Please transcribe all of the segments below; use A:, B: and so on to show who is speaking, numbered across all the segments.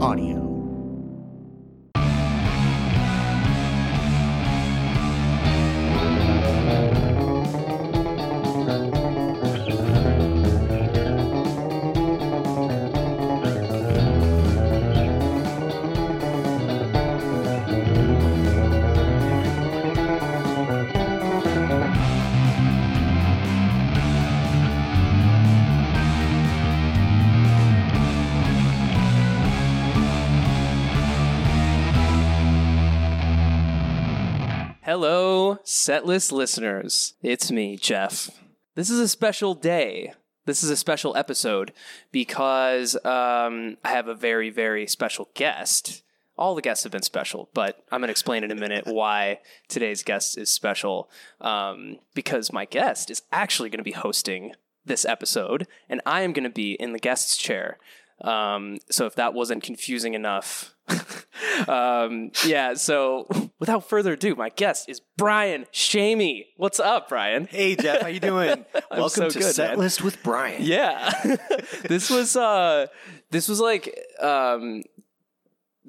A: Audio.
B: Hello, setlist listeners. It's me, Jeff. This is a special day. This is a special episode because um, I have a very, very special guest. All the guests have been special, but I'm going to explain in a minute why today's guest is special. Um, because my guest is actually going to be hosting this episode, and I am going to be in the guest's chair. Um, so if that wasn't confusing enough, um, yeah. So without further ado, my guest is Brian Shamie. What's up, Brian?
A: Hey Jeff, how you doing? Welcome
B: so
A: to
B: good,
A: Set
B: man.
A: List with Brian.
B: Yeah, this was uh, this was like um,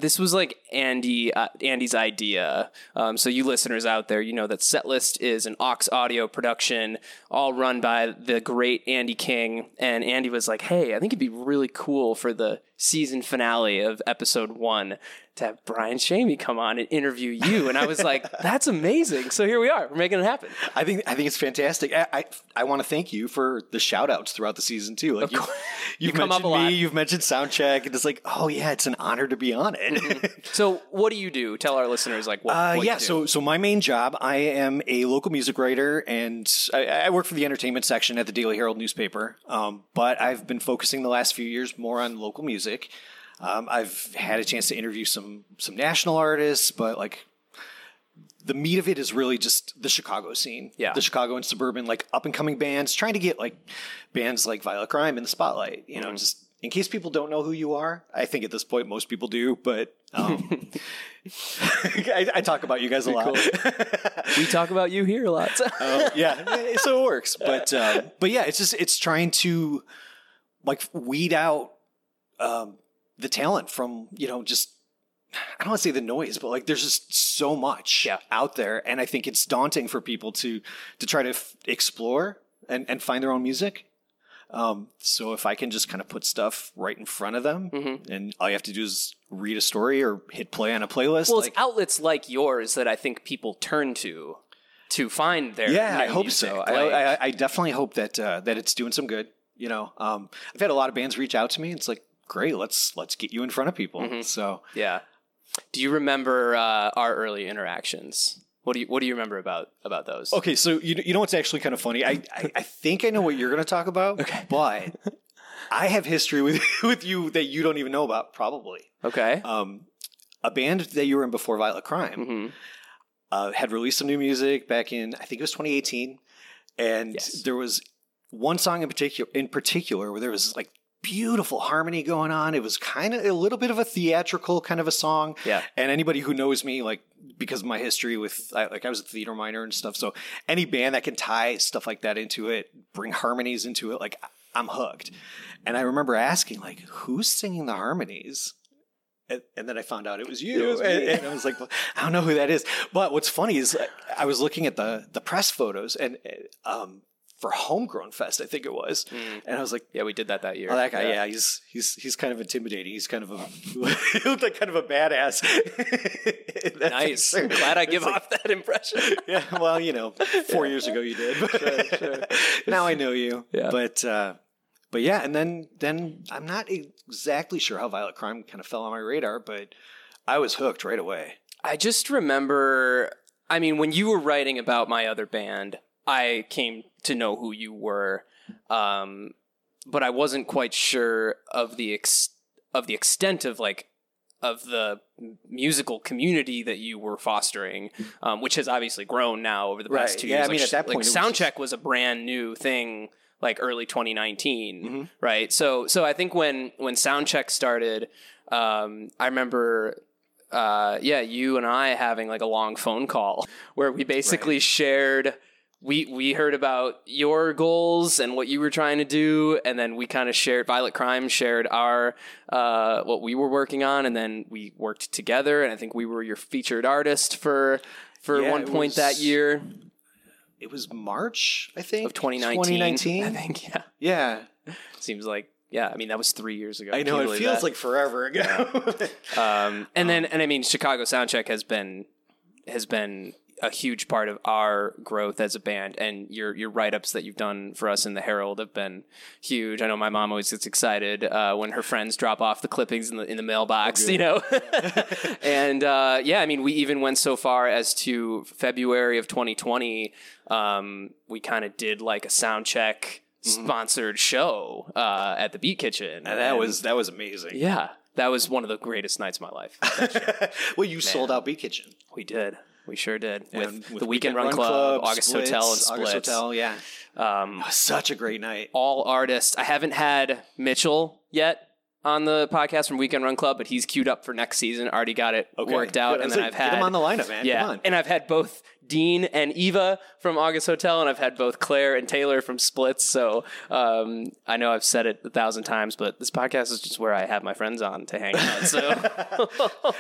B: this was like Andy uh, Andy's idea. Um, so you listeners out there, you know that Setlist is an Ox Audio production, all run by the great Andy King. And Andy was like, "Hey, I think it'd be really cool for the season finale of episode one to have Brian Shamie come on and interview you." And I was like, "That's amazing!" So here we are. We're making it happen.
A: I think I think it's fantastic. I I, I want to thank you for the shout outs throughout the season too. Like you, you've
B: You come up
A: mentioned me, you've mentioned Soundcheck, and it's like, oh yeah, it's an honor to be on it.
B: So what do you do? Tell our listeners like what.
A: Uh,
B: what
A: yeah,
B: you do.
A: so so my main job, I am a local music writer, and I, I work for the entertainment section at the Daily Herald newspaper. Um, but I've been focusing the last few years more on local music. Um, I've had a chance to interview some some national artists, but like the meat of it is really just the Chicago scene,
B: Yeah.
A: the Chicago and suburban like up and coming bands, trying to get like bands like Violet Crime in the spotlight. You know,
B: Mm-hmm.
A: just in case people don't know who you are. I think at this point most people do, but um, I, I talk about you guys a lot.
B: we talk about you here a lot.
A: Uh, yeah, so it works. But um, but yeah, it's just it's trying to like weed out um, the talent from you know just I don't want to say the noise, but like there's just so much
B: Yeah.
A: out there, and I think it's daunting for people to to try to f- explore and and find their own music. Um, so if I can just kind of put stuff right in front of them,
B: Mm-hmm.
A: and all you have to do is read a story or hit play on a playlist.
B: well,
A: like,
B: it's outlets like yours that I think people turn to to find their
A: Yeah, I hope
B: music.
A: so.
B: Like,
A: I, I, I definitely hope that uh, that it's doing some good. You know, um, I've had a lot of bands reach out to me. It's like, great, let's let's get you in front of people.
B: Mm-hmm.
A: So
B: yeah. Do you remember uh, our early interactions? What do you What do you remember about about those?
A: okay, so you you know what's actually kind of funny? I I, I think I know what you're going to talk about. Okay, but I have history with with you that you don't even know about, probably.
B: Okay.
A: Um, a band that you were in before Violet Crime
B: hmm
A: uh, had released some new music back in I think it was 2018, and
B: Yes.
A: there was one song in particular in particular where there was like beautiful harmony going on. It was kind of a little bit of a theatrical kind of a song.
B: Yeah.
A: And anybody who knows me, like because of my history with I, like I was a theater minor and stuff, so any band that can tie stuff like that into it, bring harmonies into it, like I'm hooked. And I remember asking like, who's singing the harmonies? And, and then I found out it was you.
B: It was
A: and, and I was like, well, I don't know who that is. But what's funny is like, I was looking at the the press photos and um, for Homegrown Fest, I think it was, and I was like,
B: Yeah, we did that that year.
A: oh, that guy, yeah. he's he's he's kind of intimidating. He's kind of a he looked like kind of a badass.
B: Nice.
A: sure.
B: Glad I give
A: It's like-
B: off that impression.
A: yeah, well, you know, four years ago you did. But now I know you.
B: Yeah.
A: But uh, but yeah, and then then I'm not exactly sure how Violet Crime kind of fell on my radar, but I was hooked right away.
B: I just remember, I mean, when you were writing about my other band, I came to know who you were, um, but I wasn't quite sure of the ex- of the extent of like of the musical community that you were fostering, um, which has obviously grown now over the past
A: Right.
B: two
A: Yeah,
B: years.
A: I mean, at that
B: like
A: point, was
B: Soundcheck was a brand new thing, like early 2019,
A: Mm-hmm.
B: right? So, so I think when when Soundcheck started, um, I remember uh, yeah, you and I having like a long phone call where we basically shared we we heard about your goals and what you were trying to do, and then we kind of shared. Violet Crime shared our uh, what we were working on, and then we worked together. And I think we were your featured artist for for
A: Yeah,
B: one point that year
A: It was March, I think,
B: of 2019.
A: 2019.
B: I think yeah,
A: Yeah,
B: seems like yeah. I mean that was three years ago.
A: I know it feels
B: that?
A: like forever ago.
B: Um, and then, and I mean, Chicago Soundcheck has been has been a huge part of our growth as a band, and your your write ups that you've done for us in the Herald have been huge. I know my mom always gets excited uh, when her friends drop off the clippings in the in the mailbox, you know. and uh, yeah, I mean, we even went so far as to February of 2020. Um, we kind of did like a sound check sponsored show uh, at the Beat Kitchen.
A: And that
B: And-
A: was that was amazing.
B: yeah, that was one of the greatest nights of my life.
A: well, you sold out Beat Kitchen
B: we did. We sure did. With,
A: And
B: the Weekend, Run, Club, August
A: Splits,
B: Hotel, and Splits.
A: August Hotel, yeah,
B: Um,
A: such a great night.
B: all artists. I haven't had Mitchell yet on the podcast from Weekend Run Club, but he's queued up for next season. Already got it
A: Okay,
B: worked out.
A: good.
B: And then
A: like,
B: I've had
A: him on the lineup, man.
B: Yeah,
A: Come on.
B: and I've had both Dean and Eva from August Hotel, and I've had both Claire and Taylor from Splits. So um, I know I've said it a thousand times, but this podcast is just where I have my friends on to hang out. So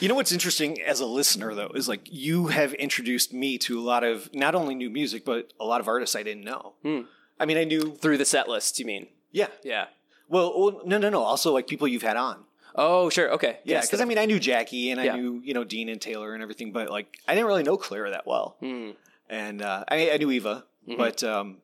A: You know what's interesting as a listener though is like you have introduced me to a lot of not only new music but a lot of artists I didn't know.
B: Hmm.
A: I mean, I knew,
B: through the set list, you mean?
A: yeah.
B: Yeah.
A: Well, well, no, no, no. Also, like people you've had on.
B: Oh, sure. Okay.
A: Yeah, because I mean, I knew Jackie and I
B: Yeah.
A: knew you know Dean and Taylor and everything, but like I didn't really know Clara that well.
B: Hmm.
A: And uh, I, I knew Eva,
B: Mm-hmm.
A: but um,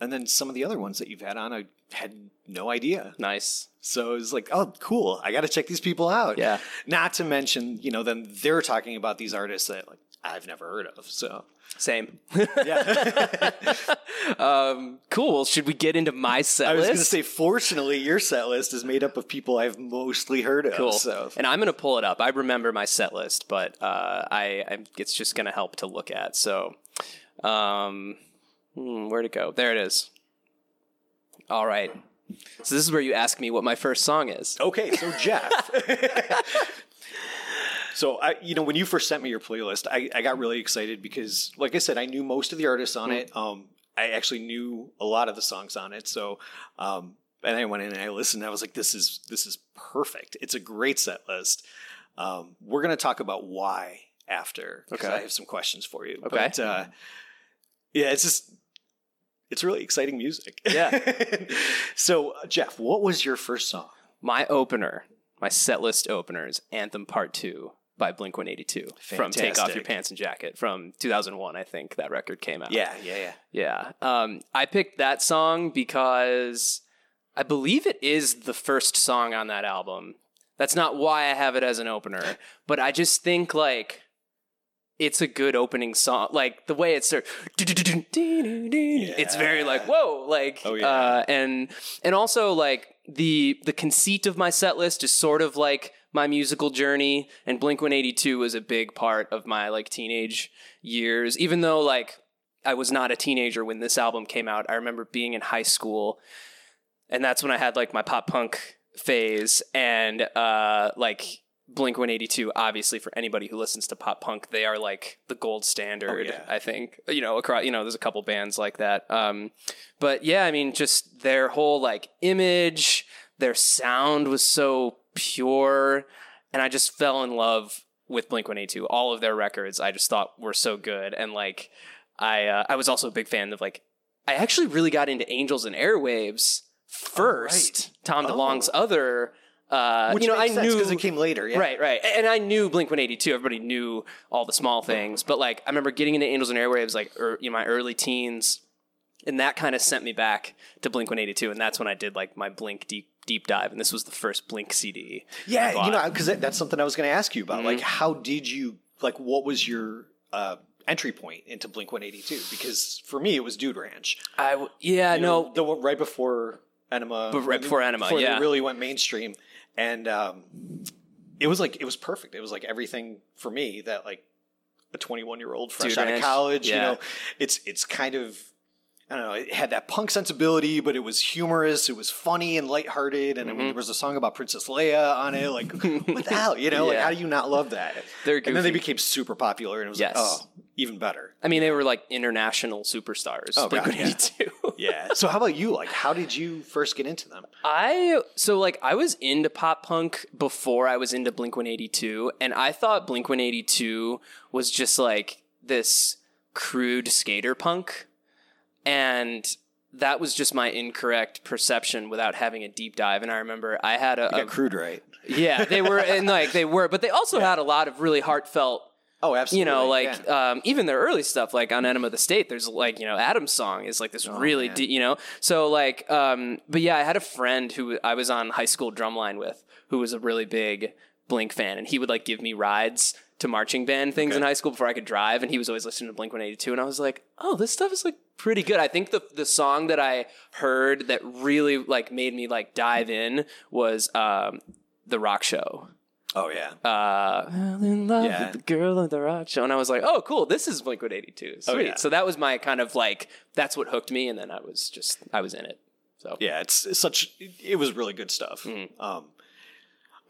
A: and then some of the other ones that you've had on, I had no idea.
B: Nice.
A: So it was like, oh, cool. I got to check these people out.
B: Yeah.
A: Not to mention, you know, then they're talking about these artists that like I've never heard of. So
B: Same.
A: yeah,
B: um, cool. Well, should we get into my set
A: I was going to say, fortunately, your set list is made up of people I've mostly heard of.
B: cool.
A: So
B: And I'm going to pull it up. I remember my set list, but uh, I, I it's just going to help to look at. So, um, hmm, where to go? There it is. All right. So this is where you ask me what my first song is.
A: Okay, so Jeff. so I, you know, when you first sent me your playlist, I, I got really excited because, like I said, I knew most of the artists on it. Um, I actually knew a lot of the songs on it. So, um, and I went in and I listened. And I was like, this is this is perfect. It's a great set list. Um, we're gonna talk about why after. 'cause
B: Okay.
A: I have some questions for you.
B: Okay.
A: But uh, yeah, it's just. It's really exciting music.
B: Yeah.
A: so, uh, Jeff, what was your first song?
B: My opener, my set list opener is Anthem Part 2 by Blink 182 from Take Off Your Pants and Jacket from 2001, I think that record came out.
A: Yeah, yeah, yeah.
B: Yeah. Um, I picked that song because I believe it is the first song on that album. That's not why I have it as an opener, but I just think like it's a good opening song. Like the way it's starts, it's very like whoa, like
A: Oh, yeah.
B: uh, and and also like the the conceit of my set list is sort of like my musical journey and Blink 182 was a big part of my like teenage years even though like I was not a teenager when this album came out. I remember being in high school, and that's when I had like my pop punk phase, and uh, like Blink One Eighty Two. Obviously, for anybody who listens to pop punk, they are like the gold standard.
A: Oh, yeah.
B: I think you know across. You know, there's a couple bands like that. Um, but yeah, I mean, just their whole like image, their sound was so pure, and I just fell in love with Blink One Eighty Two. All of their records, I just thought were so good, and like. I uh, I was also a big fan of like I actually really got into Angels and Airwaves first. Tom
A: Oh.
B: DeLonge's other uh
A: Which
B: you know I
A: sense
B: knew
A: because it came later. Yeah.
B: Right, right. And I knew Blink 182. Everybody knew all the small things. But like I remember getting into Angels and Airwaves like er, in my early teens and that kind of sent me back to Blink 182 and that's when I did like my Blink deep deep dive and this was the first Blink CD.
A: Yeah, you know, because that, that's something I was going to ask you about.
B: Mm-hmm.
A: Like, how did you like? What was your uh, entry point into Blink One Eighty Two? Because for me, it was Dude Ranch.
B: I w- yeah,
A: You
B: no.
A: know, the right before Enema,
B: But right before Enema,
A: before
B: yeah.
A: really went mainstream, and um, it was like it was perfect. It was like everything for me that like a twenty one year old fresh
B: Dude
A: out
B: Ranch,
A: of college. You know, it's it's kind of. I don't know. It had that punk sensibility, but it was humorous. It was funny and lighthearted, and
B: Mm-hmm.
A: mean, there was a song about Princess Leia on it. Like, what the hell? You know, like how do you not love that?
B: They're
A: and then they became super popular, and it was
B: Yes.
A: like, oh, even better.
B: I mean, they were like international superstars.
A: Oh, God, yeah.
B: 182.
A: Yeah. so how about you? Like, how did you first get into them?
B: I so like I was into pop punk before I was into Blink 182 and I thought Blink 182 was just like this crude skater punk and that was just my incorrect perception without having a deep dive and I remember I had a, a
A: crude right.
B: yeah they were and like they were but they also had a lot of really heartfelt
A: Oh, absolutely.
B: you know, like
A: yeah.
B: um, even their early stuff, like on Enema of the State, there's like you know Adam's song is like this really,
A: Oh, man.
B: deep, you know. So like, um, but yeah, I had a friend who I was on high school drumline with, who was a really big Blink fan, and he would like give me rides to marching band things
A: Okay.
B: in high school before I could drive, and he was always listening to Blink 182, and I was like, oh, this stuff is like pretty good. I think the the song that I heard that really like made me like dive in was um, the Rock Show
A: oh yeah.
B: uh, fell in love
A: Yeah.
B: with the girl on the rock show, and I was like, "Oh, cool! This is Blink One Eighty Two. Sweet."
A: Oh, yeah.
B: So that was my kind of like that's what hooked me, and then I was just I was in it. So
A: Yeah, it's, it's such. It was really good stuff.
B: Mm-hmm.
A: Um,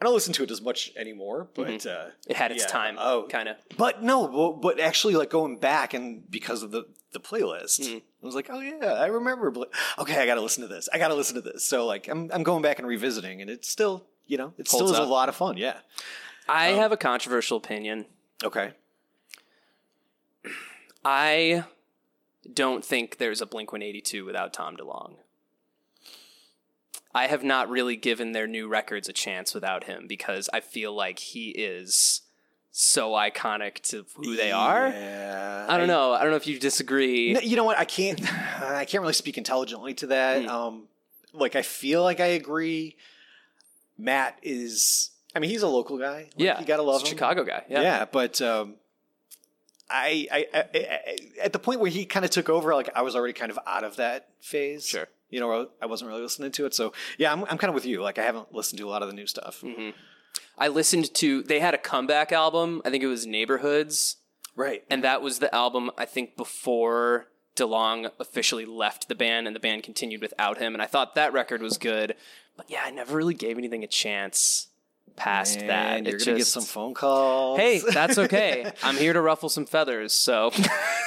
A: I don't listen to it as much anymore, but uh,
B: Mm-hmm. it had its
A: yeah.
B: time.
A: Oh,
B: kind of.
A: But no, but, but actually, like going back and because of the the playlist,
B: Mm-hmm.
A: I was like, oh yeah, I remember. Okay, I got to listen to this. I got to listen to this. So like, I'm I'm going back and revisiting, and it's still, you know, it still is a lot of fun. Yeah.
B: I
A: Um,
B: have a controversial opinion.
A: Okay.
B: I don't think there's a Blink One Eighty Two without Tom DeLonge. I have not really given their new records a chance without him because I feel like he is so iconic to who they are.
A: Yeah.
B: I don't know. I don't know if you disagree.
A: No, you know what? I can't. I can't really speak intelligently to that.
B: Hmm.
A: Um, like I feel like I agree. Matt is. I mean, he's a local guy. Like,
B: yeah,
A: you gotta love him.
B: Chicago guy.
A: Yeah,
B: Yeah,
A: but um, I, I, I, I, at the point where he kind of took over, like I was already kind of out of that phase.
B: Sure.
A: You know, I wasn't really listening to it. So yeah, I'm, I'm kind of with you. Like I haven't listened to a lot of the new stuff.
B: Mm-hmm. I listened to. They had a comeback album. I think it was Neighborhoods,
A: Right.
B: and that was the album I think before DeLonge officially left the band, and the band continued without him. And I thought that record was good, but yeah, I never really gave anything a chance past that.
A: You're
B: It
A: gonna get some phone calls.
B: Hey, that's okay. I'm here to ruffle some feathers. So,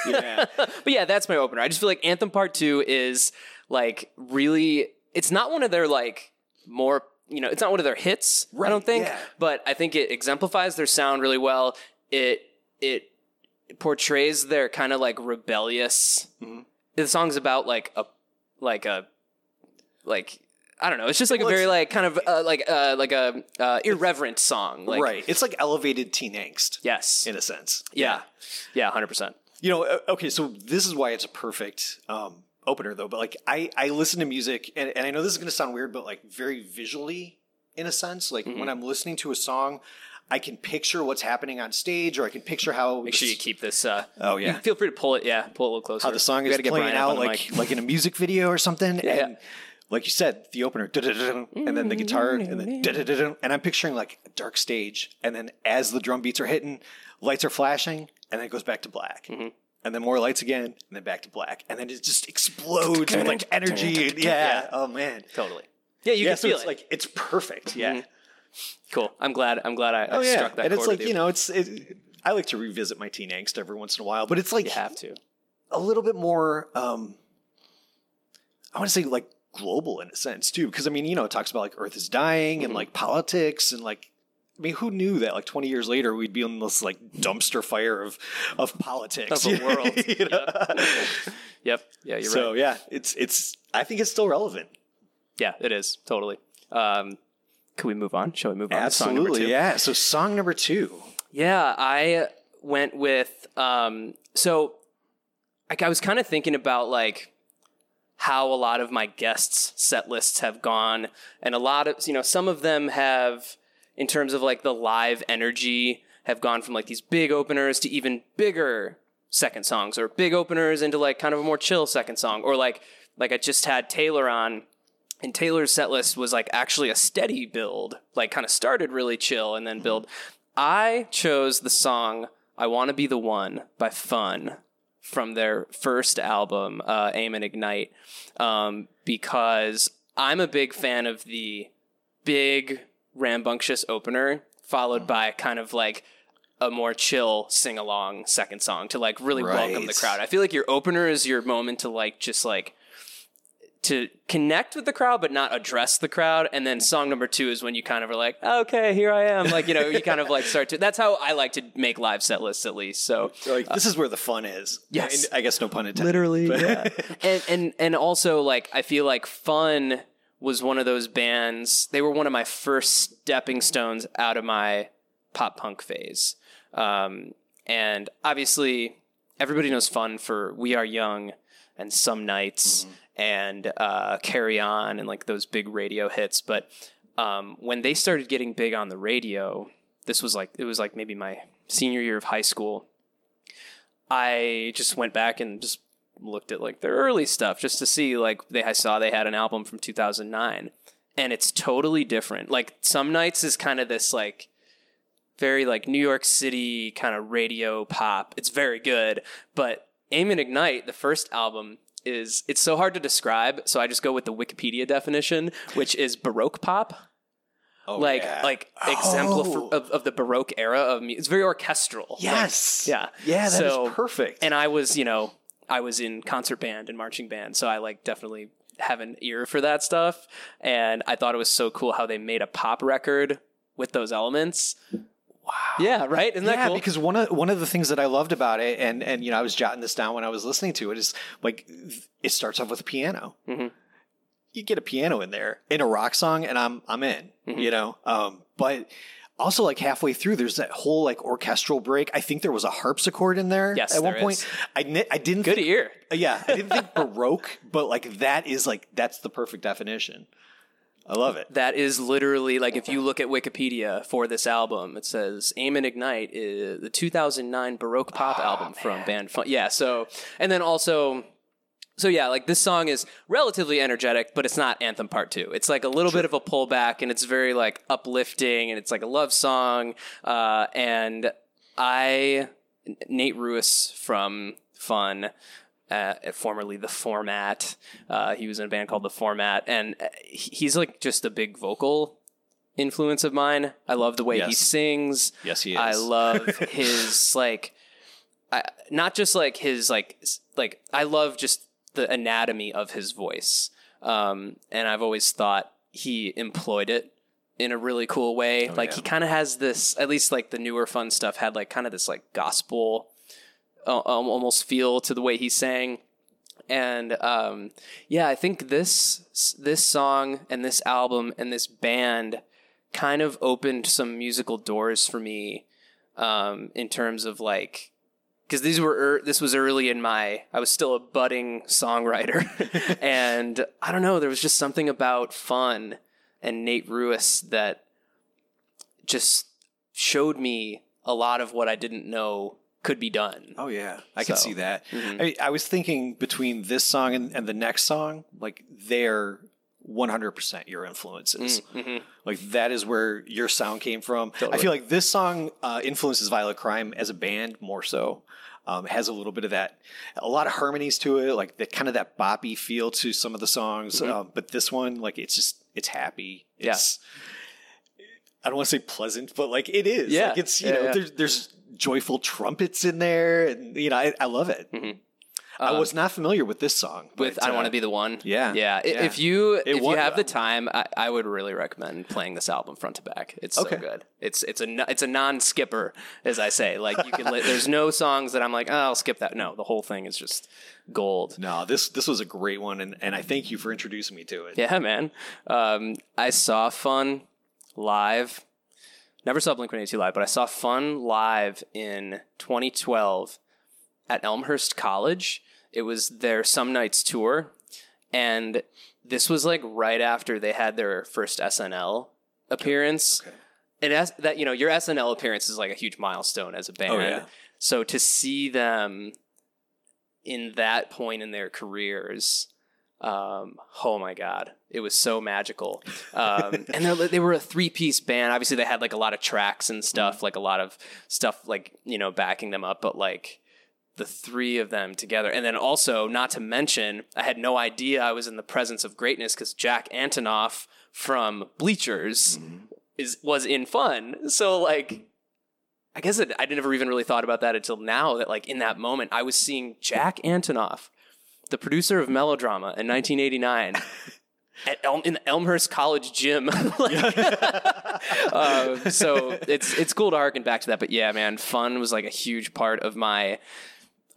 A: yeah.
B: but yeah, that's my opener. I just feel like Anthem Part Two is like really. It's not one of their like more. You know, it's not one of their hits. I don't think,
A: yeah.
B: but I think it exemplifies their sound really well. It it portrays their kind of like rebellious.
A: Mm-hmm.
B: The song's about like a like a like. I don't know. It's just like
A: Well,
B: a very like kind of uh, like uh, like a uh, irreverent song. Like,
A: right. It's like elevated teen angst
B: Yes.
A: in a sense.
B: yeah. Yeah. Hundred percent.
A: You know, okay, so this is why it's a perfect um, opener, though. But like, I I listen to music, and, and I know this is going to sound weird, but like very visually, in a sense. Like
B: Mm-hmm.
A: when I'm listening to a song, I can picture what's happening on stage, or I can picture how
B: Make sure you keep this. Uh,
A: Oh, yeah.
B: Feel free to pull it. Yeah, pull it a little closer.
A: how the song
B: We
A: is playing
B: Brian
A: out, like like in a music video or something.
B: Yeah,
A: and like you said, the opener, and then the guitar, and then and I'm picturing like a dark stage, and then as the drum beats are hitting, lights are flashing, and then it goes back to black.
B: Mm-hmm.
A: And then more lights again, and then back to black, and then it just explodes with like energy. And, yeah.
B: Yeah.
A: Oh man.
B: totally. Yeah, you
A: yeah.
B: can
A: So
B: feel
A: it's
B: it.
A: like it's perfect. Yeah.
B: Mhm. cool. I'm glad. I'm glad I, I
A: Oh yeah.
B: struck that
A: and it's like you
B: you.
A: know, it's it, I like to revisit my teen angst every once in a while, but it's like
B: You have to.
A: a little bit more um I want to say like global in a sense too because I mean you know it talks about like earth is dying
B: Mm-hmm.
A: and like politics and like I mean who knew that like 20 years later we'd be in this like dumpster fire of of politics
B: Of a world.
A: you know?
B: Yep. Yeah, you're
A: so
B: right.
A: So yeah it's it's I think it's still relevant
B: Yeah, it is totally. Um, can we move on? Shall we move on?
A: absolutely
B: two?
A: yeah so song number 2
B: Yeah, I went with um so like I was kind of thinking about like how a lot of my guests set lists have gone and a lot of you know some of them have in terms of like the live energy have gone from like these big openers to even bigger second songs or big openers into like kind of a more chill second song or like like I just had Taylor on and Taylor's set list was like actually a steady build, like kind of started really chill and then build. I chose the song I Want to Be the One by Fun from their first album, uh, Aim and Ignite, um, because I'm a big fan of the big, rambunctious opener, followed mm-hmm. by kind of like a more chill sing along second song to like really welcome the crowd. I feel like your opener is your moment to like just like to connect with the crowd but not address the crowd and then song number 2 is when you kind of are like okay here I am like you know you kind of like start to that's how I like to make live set lists at least so
A: Like this uh, is where the fun is.
B: Yes.
A: And I guess no pun intended.
B: literally yeah and and and also like i feel like fun was one of those bands they were one of my first stepping stones out of my pop punk phase. Um, and obviously everybody knows fun for we are young and some nights and uh, carry on and like those big radio hits. But um, when they started getting big on the radio this was like it was like maybe my senior year of high school I just went back and just looked at like their early stuff just to see like they I saw they had an album from 2009 and it's totally different. Like some nights is kind of this like very like New York City kind of radio pop. It's very good, but Aim and Ignite, the first album is it's so hard to describe, so I just go with the Wikipedia definition, which is baroque pop
A: Oh,
B: like
A: yeah.
B: like exemplar
A: Oh.
B: of, of the baroque era of music. It's very orchestral. Like,
A: Yes.
B: yeah.
A: Yeah, that is
B: So-
A: perfect.
B: and I was, you know, I was in concert band and marching band, so I like definitely have an ear for that stuff. And I thought it was so cool how they made a pop record with those elements.
A: wow.
B: Yeah, right? Isn't that
A: yeah,
B: cool?
A: because one of one of the things that I loved about it, and and you know, I was jotting this down when I was listening to it, is like it starts off with a piano.
B: Mhm.
A: You get a piano in there in a rock song, and I'm I'm in.
B: Mm-hmm.
A: You know, um, but also like halfway through, there's that whole like orchestral break. I think there was a harpsichord in there
B: Yes,
A: at one
B: there
A: point.
B: is.
A: I ni- I didn't
B: Good
A: think,
B: ear.
A: yeah, I didn't think baroque, but like that is like that's the perfect definition. I love it.
B: That is literally like if you look at Wikipedia for this album, it says "Aim and Ignite" is the 2009 Baroque pop ah, album from band Fun. Yeah, so and then also, so yeah, like this song is relatively energetic, but it's not Anthem Part Two. It's like a little bit of a pullback, and it's very like uplifting, and it's like a love song. Uh, and I, Nate Ruess from Fun uh, formerly the Format. Uh, he was in a band called the Format, and uh, he's like just a big vocal influence of mine. I love the way he sings.
A: Yes, he is.
B: I love his like, I, not just like his like like I love just the anatomy of his voice. Um, and I've always thought he employed it in a really cool way. like
A: yeah.
B: he kind of has this, at least like the newer fun stuff had like kind of this like gospel uh, um, almost feel to the way he sang. And um, yeah, I think this this song and this album and this band kind of opened some musical doors for me um, in terms of like because these were er, this was early in my I was still a budding songwriter, and I don't know there was just something about fun and Nate Ruess that just showed me a lot of what I didn't know could be done.
A: Oh yeah, I can see that.
B: mhm.
A: I, I was thinking between this song and, and the next song, like they're one hundred percent your influences.
B: Mhm.
A: Like that is where your sound came from. I feel like this song uh, influences Violet Crime as a band more so. Um, has a little bit of that, a lot of harmonies to it, like that kind of that boppy feel to some of the songs. Um, but this one, like it's just it's happy.
B: Mm-hmm. Yeah.
A: I don't want to say pleasant, but like it is.
B: Yeah.
A: Like it's you
B: Yeah,
A: know
B: yeah.
A: there's there's joyful trumpets in there, and you know I, I love it. I was not familiar with this song.
B: with
A: but,
B: I want
A: uh,
B: to be the one.
A: yeah,
B: yeah.
A: Yeah.
B: If you
A: It
B: if you have the time, I, I would really recommend playing this album front to back. It's
A: Okay.
B: so good. It's it's a it's a non skipper, as I say. Like you can. li- there's no songs that I'm like, oh, I'll skip that. No, the whole thing is just gold.
A: No, this this was a great one, and, and I thank you for introducing me to it.
B: Yeah, man. Um, I saw Fun live. Never saw Blink 182 live, but I saw Fun live in 2012 at Elmhurst College. It was their Some Nights tour. And this was like right after they had their first SNL appearance.
A: Okay.
B: It has that, you know, your SNL appearance is like a huge milestone as a band.
A: Oh, yeah.
B: So to see them in that point in their careers, um, oh my god, it was so magical. Um, and they were a three piece band. Obviously, they had like a lot of tracks and stuff, like a lot of stuff, like you know, backing them up. But like the three of them together, and then also, not to mention, I had no idea I was in the presence of greatness because Jack Antonoff from Bleachers is was in Fun. So like. I guess it, I never even really thought about that until now. That like in that moment, I was seeing Jack Antonoff, the producer of Melodrama in 1989. At Elm, in the Elmhurst College gym, like, uh, so it's it's cool to harken back to that. But yeah, man, fun was like a huge part of my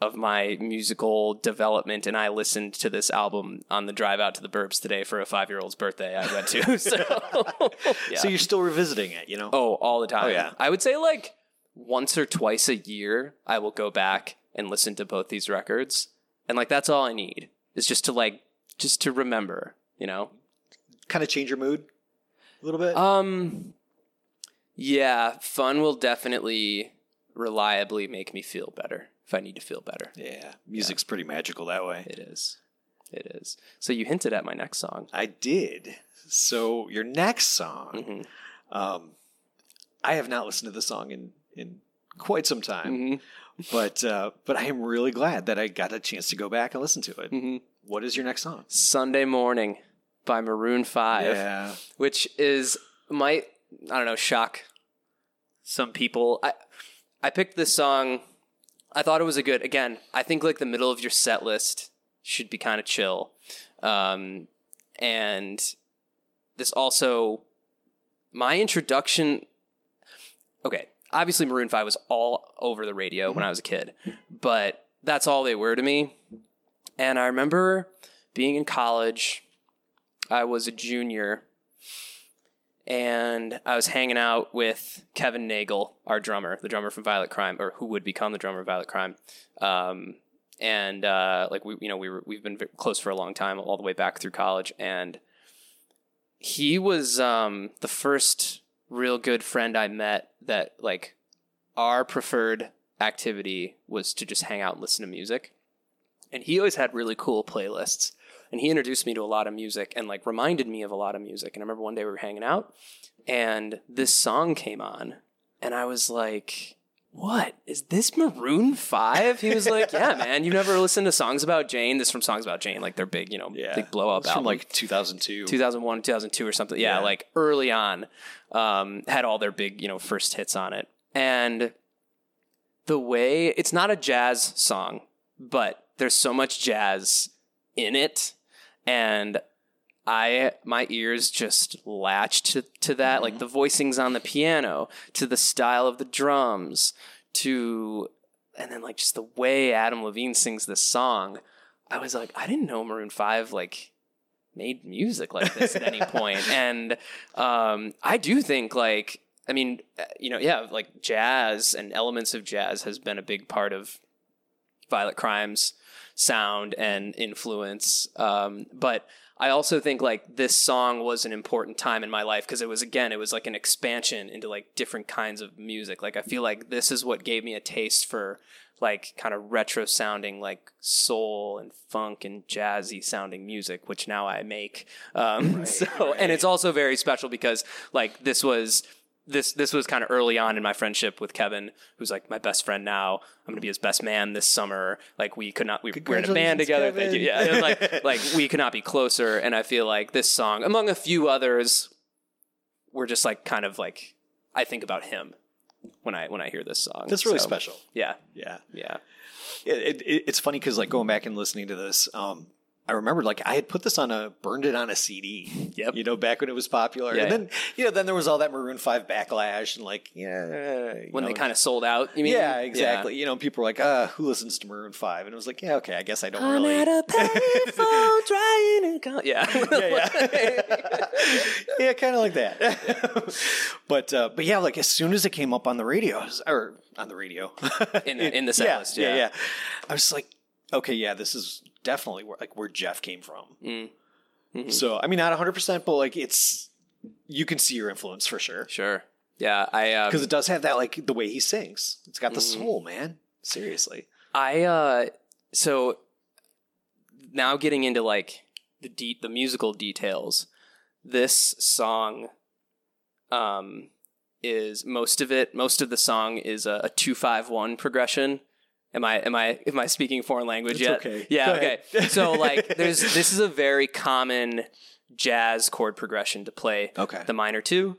B: of my musical development, and I listened to this album on the drive out to the Burbs today for a five year old's birthday. I went to, so yeah.
A: So you're still revisiting it, you know?
B: oh, all the time.
A: Oh, yeah.
B: I would say like once or twice a year, I will go back and listen to both these records, and like that's all I need is just to like just to remember, you know.
A: Kind of change your mood a little bit.
B: Um, yeah, fun will definitely reliably make me feel better if I need to feel better.
A: yeah, music's pretty magical that way.
B: It is. It is. So you hinted at my next song.
A: I did. So your next song,
B: Mhm.
A: um, I have not listened to the song in in quite some time,
B: Mhm.
A: but uh, but I am really glad that I got a chance to go back and listen to it.
B: Mhm.
A: What is your next song?
B: Sunday Morning by Maroon 5.
A: Yeah,
B: which is might I don't know shock some people. I I picked this song. I thought it was a good. Again, I think like the middle of your set list should be kind of chill, um, and this also my introduction. Okay, obviously Maroon Five was all over the radio when I was a kid, but that's all they were to me. And I remember being in college. I was a junior and I was hanging out with Kevin Nagel, our drummer, the drummer from Violet Crime, or who would become the drummer of Violet Crime. Um, and uh, like we, you know, we were we've been close for a long time, all the way back through college. And he was um, the first real good friend I met. That like our preferred activity was to just hang out and listen to music. And he always had really cool playlists and he introduced me to a lot of music and like reminded me of a lot of music. And I remember one day we were hanging out and this song came on and I was like, what is this Maroon 5? He was like, yeah, man, you've never listened to songs about Jane. This is from songs about Jane, like their big, you know,
A: yeah.
B: big blow up album.
A: like 2002.
B: 2001, 2002 or something. Yeah,
A: Yeah.
B: like early on, um, had all their big, you know, first hits on it. And the way it's not a jazz song, but there's so much jazz in it. And I my ears just latched to, to that, like the voicings on the piano, to the style of the drums, to and then like just the way Adam Levine sings this song. I was like, I didn't know Maroon Five like made music like this at any point. And um, I do think like I mean, uh, you know, yeah, like jazz and elements of jazz has been a big part of Violet Crime's sound and influence. Um, but I also think like this song was an important time in my life because it was again, it was like an expansion into like different kinds of music. Like I feel like this is what gave me a taste for like kind of retro sounding like soul and funk and jazzy sounding music, which now I make. Um, so and it's also very special because like this was this this was kind of early on in my friendship with Kevin, who's like my best friend now. I'm gonna be his best man this summer. Like we could not we we're in a band together. Thank you. Yeah, and like like we could not be closer. And I feel like this song, among a few others, we're just like kind of like I think about him when I when I hear this song.
A: That's really
B: So,
A: special.
B: Yeah,
A: Yeah.
B: yeah.
A: It, it, it's funny because like going back and listening to this, um, I remembered like I had put this on a burned it on a CD.
B: Yep.
A: You know, back when it was popular,
B: Yeah,
A: and then you know then there was all that Maroon Five backlash and like yeah,
B: When they kind of sold out. You mean?
A: yeah exactly. You know, people were like, uh, who listens to Maroon Five? And it was like, yeah, okay, I guess I don't
B: I'm
A: really.
B: at a payphone trying to call. Yeah,
A: yeah, yeah, yeah, kind of like that. but uh, but yeah, like as soon as it came up on the radio, was- or on the radio,
B: In- in the set
A: yeah,
B: list,
A: yeah,
B: yeah.
A: yeah. I was like, okay, yeah, this is definitely where like where Jeff came from.
B: Mm. Mhm.
A: So I mean, not hundred percent, but like it's you can see your influence for sure
B: Sure. Yeah, I um,
A: because it does have that like the way he sings. It's got the
B: Mhm.
A: soul, man. Seriously.
B: I uh so now getting into like the de- the musical details. This song um is most of it most of the song is a, a 251 progression. Am I am I am I speaking foreign language
A: It's
B: yet?
A: okay.
B: Yeah, okay. so like there's this is a very common jazz chord progression to play
A: Okay.
B: the minor two,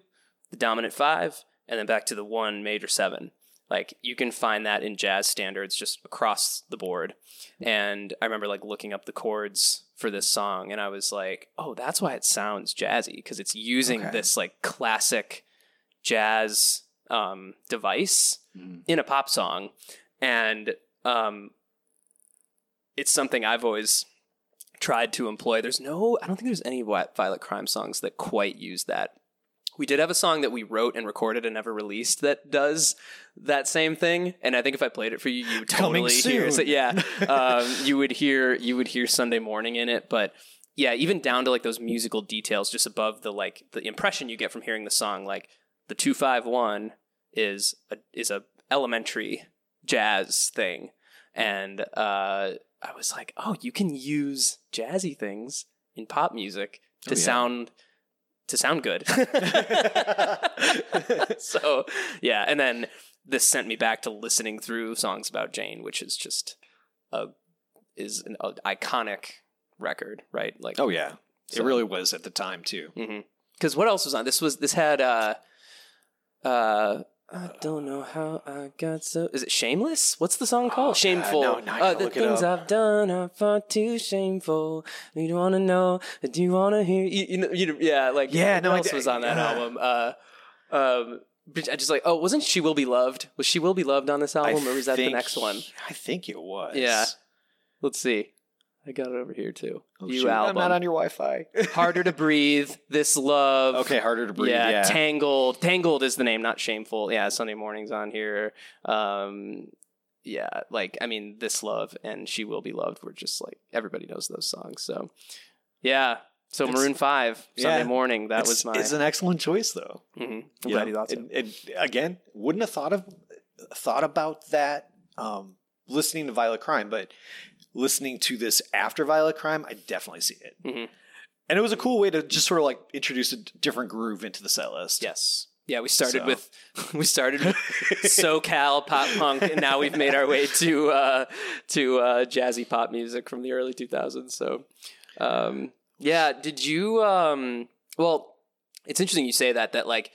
B: the dominant five, and then back to the one major seven. Like you can find that in jazz standards just across the board. And I remember like looking up the chords for this song and I was like, "Oh, that's why it sounds jazzy because it's using
A: Okay.
B: this like classic jazz um, device
A: Mhm.
B: in a pop song." And um, it's something I've always tried to employ. There's no, I don't think there's any Violet Crime songs that quite use that. We did have a song that we wrote and recorded and never released that does that same thing. And I think if I played it for you, you would totally hear. So yeah, um, you would hear you would hear Sunday morning in it. But yeah, even down to like those musical details, just above the like the impression you get from hearing the song, like the two five one is a is a elementary jazz thing, and uh, I was like, oh, you can use jazzy things in pop music to
A: Oh, yeah.
B: sound to sound good. so yeah, and then this sent me back to listening through songs about Jane, which is just a is an a, iconic record, right? Like
A: Oh yeah,
B: So-
A: it really was at the time too.
B: because what else was on this? Was this had uh uh I don't know how I got so. Is it Shameless? What's the song called?
A: Oh,
B: Shameful.
A: God, no, now
B: uh, the things. I've done are far too shameful. You don't want to know. Do you want to hear? You, you know, you yeah, like
A: Yeah,
B: what
A: no, I
B: else
A: d-
B: was on that album? Uh, um, but I just like, oh, wasn't She Will Be Loved? Was She Will Be Loved on this album, or was that the next one?
A: I think it was.
B: Yeah. Let's see. I got it over here too.
A: Oh,
B: you
A: shoot, I'm not on your Wi-Fi.
B: Harder to breathe. This love.
A: okay, harder to breathe.
B: Yeah,
A: Yeah,
B: Tangled. Tangled is the name, not Shameful. Yeah, Sunday mornings on here. Um, yeah, like I mean, this love and she will be loved. Were just like everybody knows those songs. So yeah. So
A: It's-
B: Maroon Five Sunday
A: yeah,
B: morning. That was my.
A: It's an excellent choice, though.
B: Mhm. I'm
A: You
B: glad
A: know,
B: you thought so.
A: and- and again, wouldn't have thought of thought about that um, listening to Violet Crime, but listening to this after Violet Crime, I definitely see it.
B: Mhm.
A: And it was a cool way to just sort of like introduce a different groove into the set list.
B: Yes. Yeah, we started
A: So.
B: with we started with SoCal pop punk, and now we've made our way to uh, to uh, jazzy pop music from the early 2000s. So, um, yeah, did you? Um, well, it's interesting you say that. That like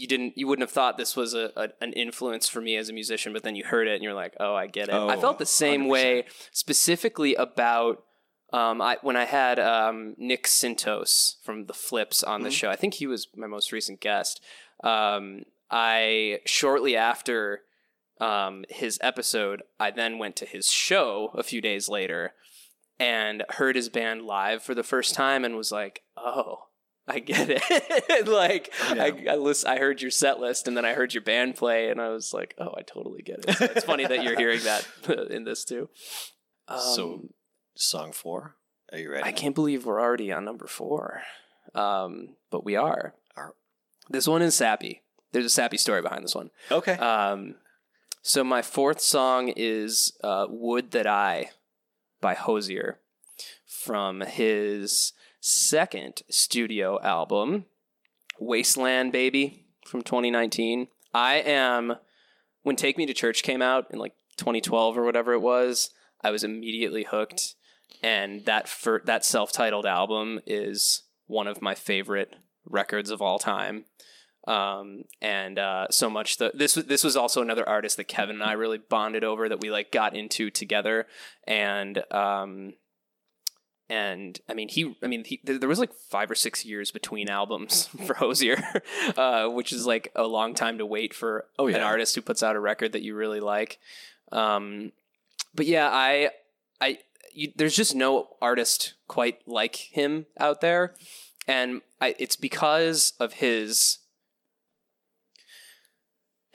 B: you didn't, you wouldn't have thought this was a, a an influence for me as a musician, but then you heard it and you're like, oh, I get it. I
A: Oh,
B: felt the same
A: 100%.
B: way, specifically about. Um, I when I had um, Nick Sintos from the Flips on the
A: Mhm.
B: show, I think he was my most recent guest. Um, I shortly after um, his episode, I then went to his show a few days later and heard his band live for the first time and was like, "Oh, I get it." like
A: Yeah.
B: I I, list, I heard your set list and then I heard your band play and I was like, "Oh, I totally get it." So it's funny that you're hearing that in this too. Um,
A: So, song four. Are you ready?
B: I can't believe we're already on number four, um, but we are. This one is sappy. There's a sappy story behind this one.
A: Okay.
B: Um, so my fourth song is uh, "Would That I" by Hozier from his second studio album, "Wasteland Baby" from 2019. I am when "Take Me to Church" came out in like 2012 or whatever it was. I was immediately hooked, and that for that self-titled album is one of my favorite records of all time um, and uh, so much that this was this was also another artist that Kevin and I really bonded over that we like got into together, and um, and I mean he I mean he, there was like five or six years between albums for Hozier, uh, which is like a long time to wait for
A: Oh,
B: an artist who puts out a record that you really like. Um, but yeah, I I you, there's just no artist quite like him out there, and I, it's because of his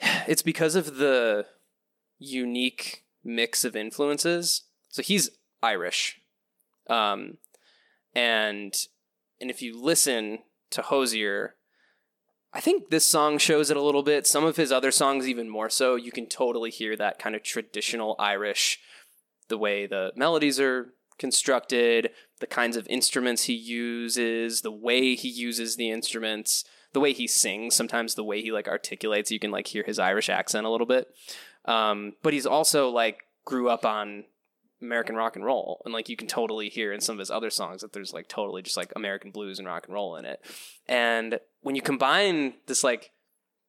B: it's because of the unique mix of influences. So he's Irish, um, and and if you listen to Hozier, I think this song shows it a little bit. Some of his other songs, even more so. You can totally hear that kind of traditional Irish, the way the melodies are constructed, the kinds of instruments he uses, the way he uses the instruments the way he sings, sometimes the way he like articulates, you can like hear his Irish accent a little bit. Um, but he's also like grew up on American rock and roll, and like you can totally hear in some of his other songs that there's like totally just like American blues and rock and roll in it. And when you combine this like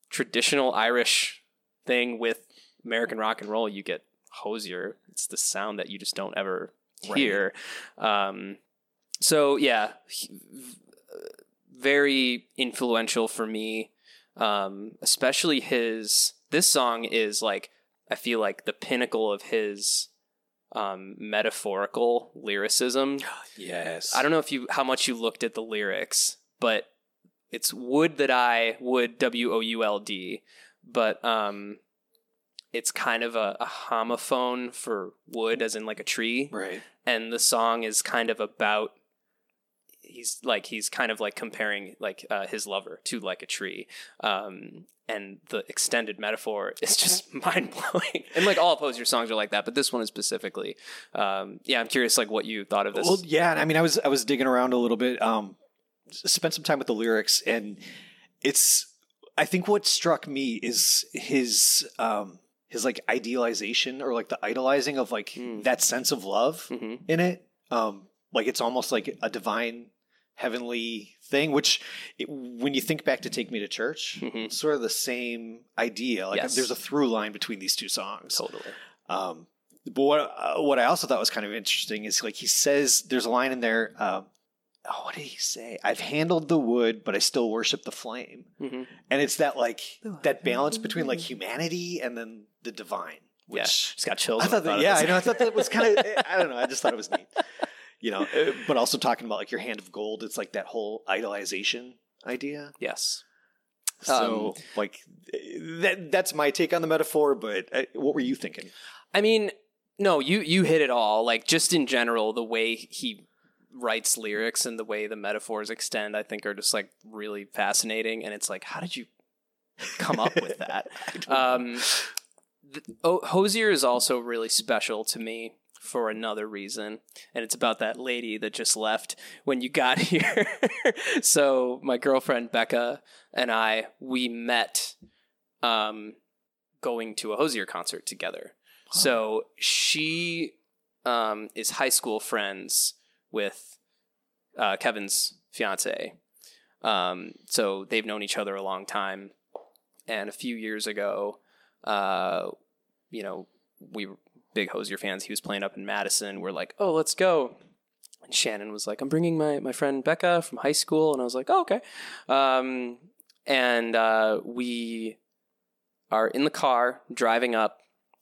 B: traditional Irish thing with American rock and roll, you get Hozier. It's the sound that you just don't ever hear. Um, so yeah, very influential for me. Um, especially his this song is like I feel like the pinnacle of his um, metaphorical lyricism.
A: Yes.
B: I don't know if you how much you looked at the lyrics, but it's would that I would W O U L D, but um, it's kind of a, a homophone for wood, as in like a tree,
A: Right.
B: and the song is kind of about he's like he's kind of like comparing like uh, his lover to like a tree um and the extended metaphor is just mind blowing and like all of Hozier songs are like that but this one is specifically um yeah i'm curious like what you thought of this
A: Well, yeah. I mean, I was I was digging around a little bit. Um, spent some time with the lyrics, and it's. I think what struck me is his um his like idealization or like the idolizing of like
B: Mm.
A: that sense of love
B: Mhm.
A: in it. Um, like it's almost like a divine, heavenly thing. Which, it, when you think back to "Take Me to Church,"
B: Mhm.
A: sort of the same idea. Like
B: Yes.
A: there's a through line between these two songs.
B: totally
A: Um, but what uh, what I also thought was kind of interesting is like he says there's a line in there. Um, oh, what did he say? I've handled the wood, but I still worship the flame.
B: hmm
A: And it's that like that balance between like humanity and then the divine. Which
B: yeah just got chills
A: I thought that yeah. I know. I thought that was kind of I don't know. I just thought it was neat. You know, uh, but also talking about like your hand of gold. It's like that whole idolization idea.
B: yes
A: So
B: Um,
A: like that that's my take on the metaphor. But uh, what were you thinking?
B: I mean, no, you you hit it all. Like just in general, the way he writes lyrics and the way the metaphors extend, I think are just like really fascinating. And it's like, how did you come up with that? um, th- oh, Hozier is also really special to me for another reason, and it's about that lady that just left when you got here. so my girlfriend Becca and I we met um, going to a Hozier concert together. So she um, is high school friends with uh, Kevin's fiance. Um, so they've known each other a long time. And a few years ago, uh, you know, we were big Hozier fans. He was playing up in Madison. We're like, oh, let's go. And Shannon was like, I'm bringing my, my friend Becca from high school. And I was like, oh, okay. Um, and uh, we are in the car driving up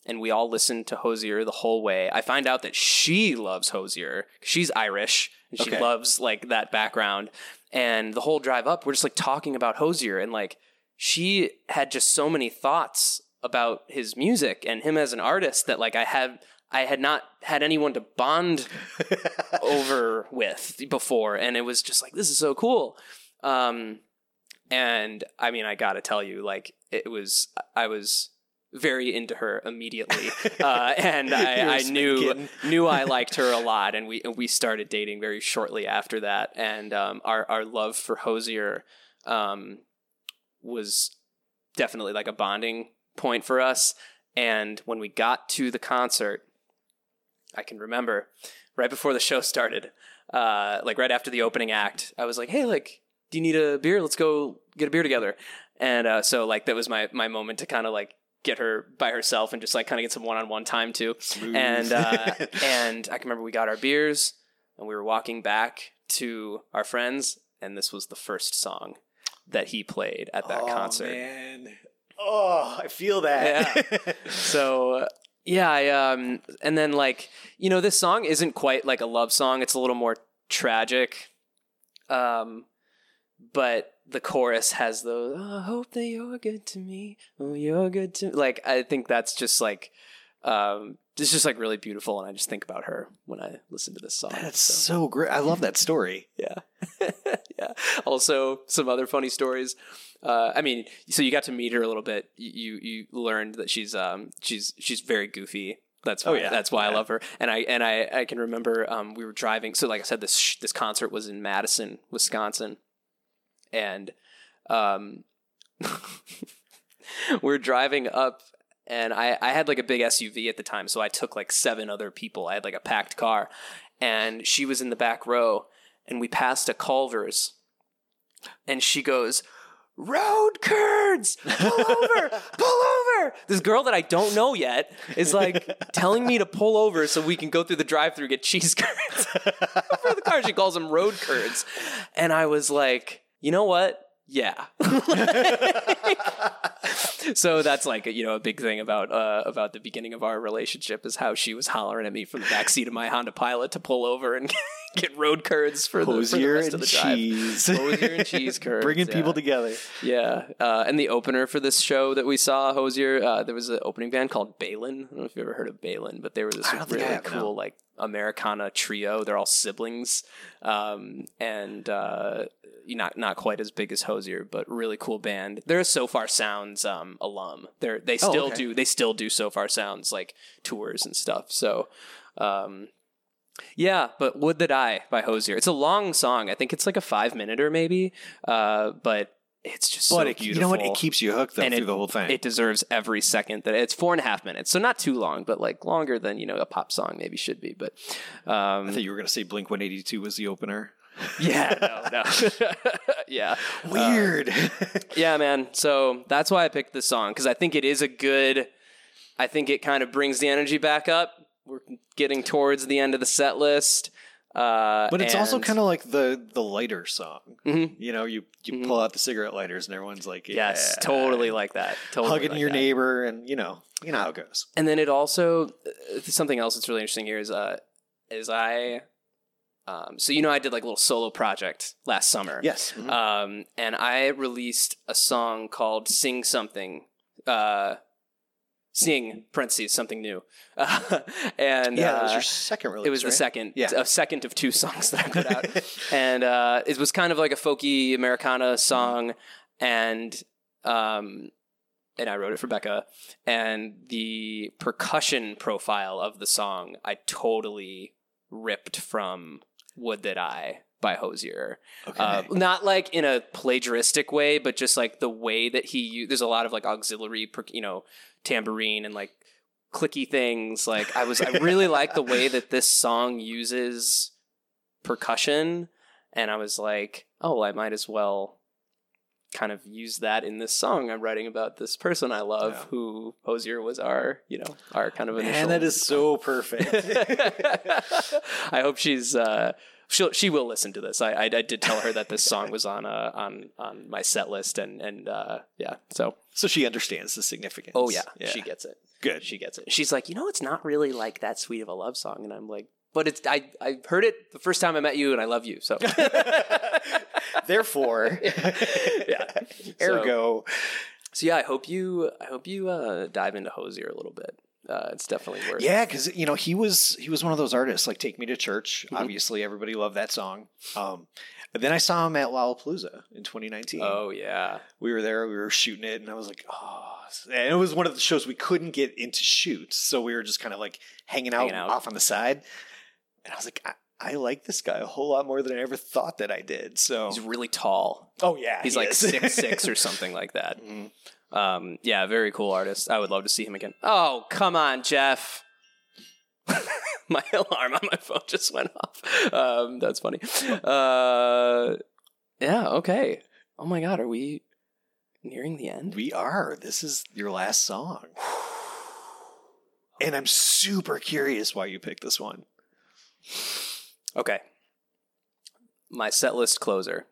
B: and we all listen to Hozier the whole way. I find out that she loves Hozier. She's Irish and she
A: Okay.
B: loves like that background. And the whole drive up, we're just like talking about Hozier and like she had just so many thoughts about his music and him as an artist that like I had I had not had anyone to bond over with before. And it was just like this is so cool. Um and I mean I got to tell you like it was I was very into her immediately, uh, and I, I knew knew I liked her a lot, and we and we started dating very shortly after that, and um, our our love for Hozier um, was definitely like a bonding point for us. And when we got to the concert, I can remember right before the show started, uh, like right after the opening act, I was like, "Hey, like, do you need a beer? Let's go get a beer together." And uh, so, like, that was my my moment to kind of like get her by herself and just like kind of get some one on one time too.
A: Smooth.
B: And uh, and I can remember we got our beers and we were walking back to our friends, and this was the first song that he played at that
A: oh,
B: concert.
A: Man. Oh, I feel that.
B: So uh, yeah, I, um, and then like you know, this song isn't quite like a love song; it's a little more tragic. Um, but the chorus has the "I hope that you're good to me. Oh, you're good to me. like." I think that's just like, um, it's just like really beautiful, and I just think about her when I listen to this song.
A: That's
B: so.
A: so great. I love that story.
B: Yeah. yeah. Also, some other funny stories. Uh, I mean, so you got to meet her a little bit. You you learned that she's um she's she's very goofy. That's why,
A: Oh, yeah.
B: that's why I love her. And I and I I can remember um we were driving. So like I said, this sh- this concert was in Madison, Wisconsin, and um we're driving up. And I, I had like a big SUV at the time, so I took like seven other people. I had like a packed car, and she was in the back row, and we passed a Culver's, and she goes, road curds pull over! Pull over! This girl that i don't know yet is like telling me to pull over so we can go through the drive-through get cheese curds. For the car she calls them road curds, and i was like you know what yeah so that's like you know a big thing about uh, about the beginning of our relationship is how she was hollering at me from the backseat of my honda pilot to pull over and get road curds for the, for the rest of the drive
A: cheese.
B: Hozier and cheese curds.
A: Bringing
B: yeah.
A: people together.
B: Yeah, uh, and the opener for this show that we saw, Hozier, uh, there was an opening band called Bailen. I don't know if you've ever heard of Bailen, but they were this
A: I don't think I
B: really cool, like Americana trio. They're all siblings, um, and uh, not not quite as big as Hozier, but really cool band. They're a Sofar Sounds um, alum. They're they
A: Oh,
B: still
A: okay.
B: do they still do Sofar Sounds like tours and stuff. So. Um, yeah, but Would That I by Hozier. It's a long song. I think it's like a five minute or maybe. Uh, but it's just
A: But
B: so
A: it,
B: beautiful.
A: you know what? It keeps you hooked though,
B: And
A: through
B: it-
A: the whole thing.
B: It deserves every second that it's four and a half minutes, so not too long, but like longer than you know a pop song maybe should be. But
A: I
B: um,
A: thought you were going to say Blink 182 was the opener.
B: Yeah, no, no, yeah,
A: Weird.
B: yeah, man. So that's why I picked this song because I think it is a good. I think it kind of brings the energy back up. We're getting towards the end of the set list. Uh,
A: but it's also kind of like the the lighter song.
B: Mhm.
A: You know, you you
B: Mhm.
A: pull out the cigarette lighters and everyone's like, yeah,
B: yes, totally like that. Totally
A: hugging
B: like
A: your
B: that.
A: neighbor, and you know, you know how it goes.
B: And then it also uh, something else that's really interesting here is uh is I um so you know I did like a little solo project last summer.
A: Yes. Mhm.
B: Um and I released a song called Sing Something. Uh Sing parentheses something new. Uh, and
A: yeah, that was
B: uh,
A: your second release.
B: it was the second,
A: Yeah.
B: a second of two songs that I put out, and uh, it was kind of like a folky Americana song, and um, and I wrote it for Becca, and the percussion profile of the song I totally ripped from "Would That I" by Hozier.
A: Okay.
B: Uh, not like in a plagiaristic way, but just like the way that he u- there's a lot of like auxiliary, you know, tambourine and like clicky things. Like I was, I really like the way that this song uses percussion, and I was like, oh, I might as well kind of use that in this song I'm writing about this person I love,
A: Yeah.
B: who Hozier was our, you know, our kind of initial.
A: Man, that is so perfect.
B: I hope she's uh, she'll she will listen to this. I, I I did tell her that this song was on uh on on my set list and and uh, yeah. So
A: so she understands the significance.
B: oh yeah, she gets it.
A: good.
B: She gets it. She's like, you know, it's not really like that sweet of a love song, and I'm like, but it's I I heard it the first time I met you, and I love you. So
A: Therefore,
B: yeah. So-
A: ergo,
B: So yeah, I hope you I hope you uh, dive into Hozier a little bit. Uh, it's definitely worth.
A: yeah, because you know he was he was one of those artists like "Take Me to Church."
B: Mhm.
A: Obviously, everybody loved that song. Um, but then I saw him at Lollapalooza in 2019.
B: Oh yeah.
A: we were there, we were shooting it, and I was like, oh. And it was one of the shows we couldn't get into shoots, so we were just kind of like hanging out,
B: Hanging out.
A: off on the side. And I was like, I, I like this guy a whole lot more than I ever thought that I did. So,
B: He's really tall.
A: oh yeah,
B: He's
A: he
B: like
A: is.
B: six six or something like that.
A: Mhm.
B: Um, yeah, very cool artist. I would love to see him again. Oh, come on, Jeff. my alarm on my phone just went off. Um, that's funny. Uh, yeah, okay. Oh my god, are we nearing the end?
A: We are. This is your last song. And I'm super curious why you picked this one.
B: Okay. My set list closer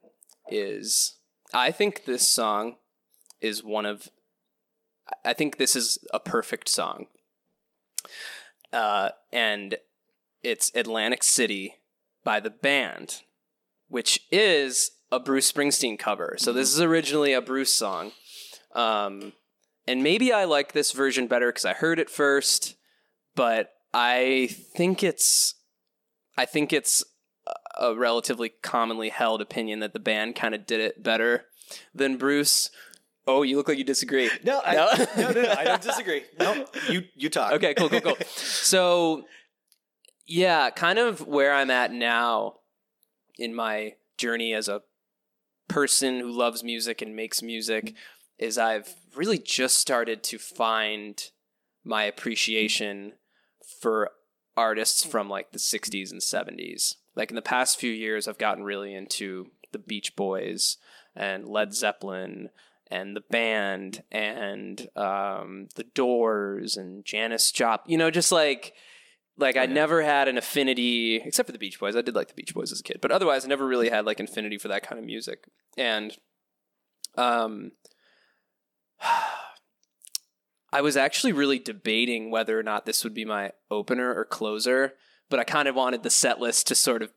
B: is I think this song is one of I think this is a perfect song. Uh, and it's Atlantic City by the band, which is a Bruce Springsteen cover. So this is originally a Bruce song. Um, and maybe I like this version better because I heard it first, but I think it's I think it's a- relatively commonly held opinion that the band kind of did it better than Bruce. Oh, you look like you disagree.
A: No, I,
B: No?
A: no, no, no, I don't disagree. No, you you talk.
B: Okay, cool, cool, cool. So, yeah, kind of where I'm at now in my journey as a person who loves music and makes music is I've really just started to find my appreciation for artists from like the 60s and 70s. Like in the past few years, I've gotten really into the Beach Boys, and Led Zeppelin and the band and um, the Doors and Janis Joplin. You know, just like like I never had an affinity except for the Beach Boys. I did like the Beach Boys as a kid, but otherwise I never really had like infinity for that kind of music. And um I was actually really debating whether or not this would be my opener or closer, but I kind of wanted the set list to sort of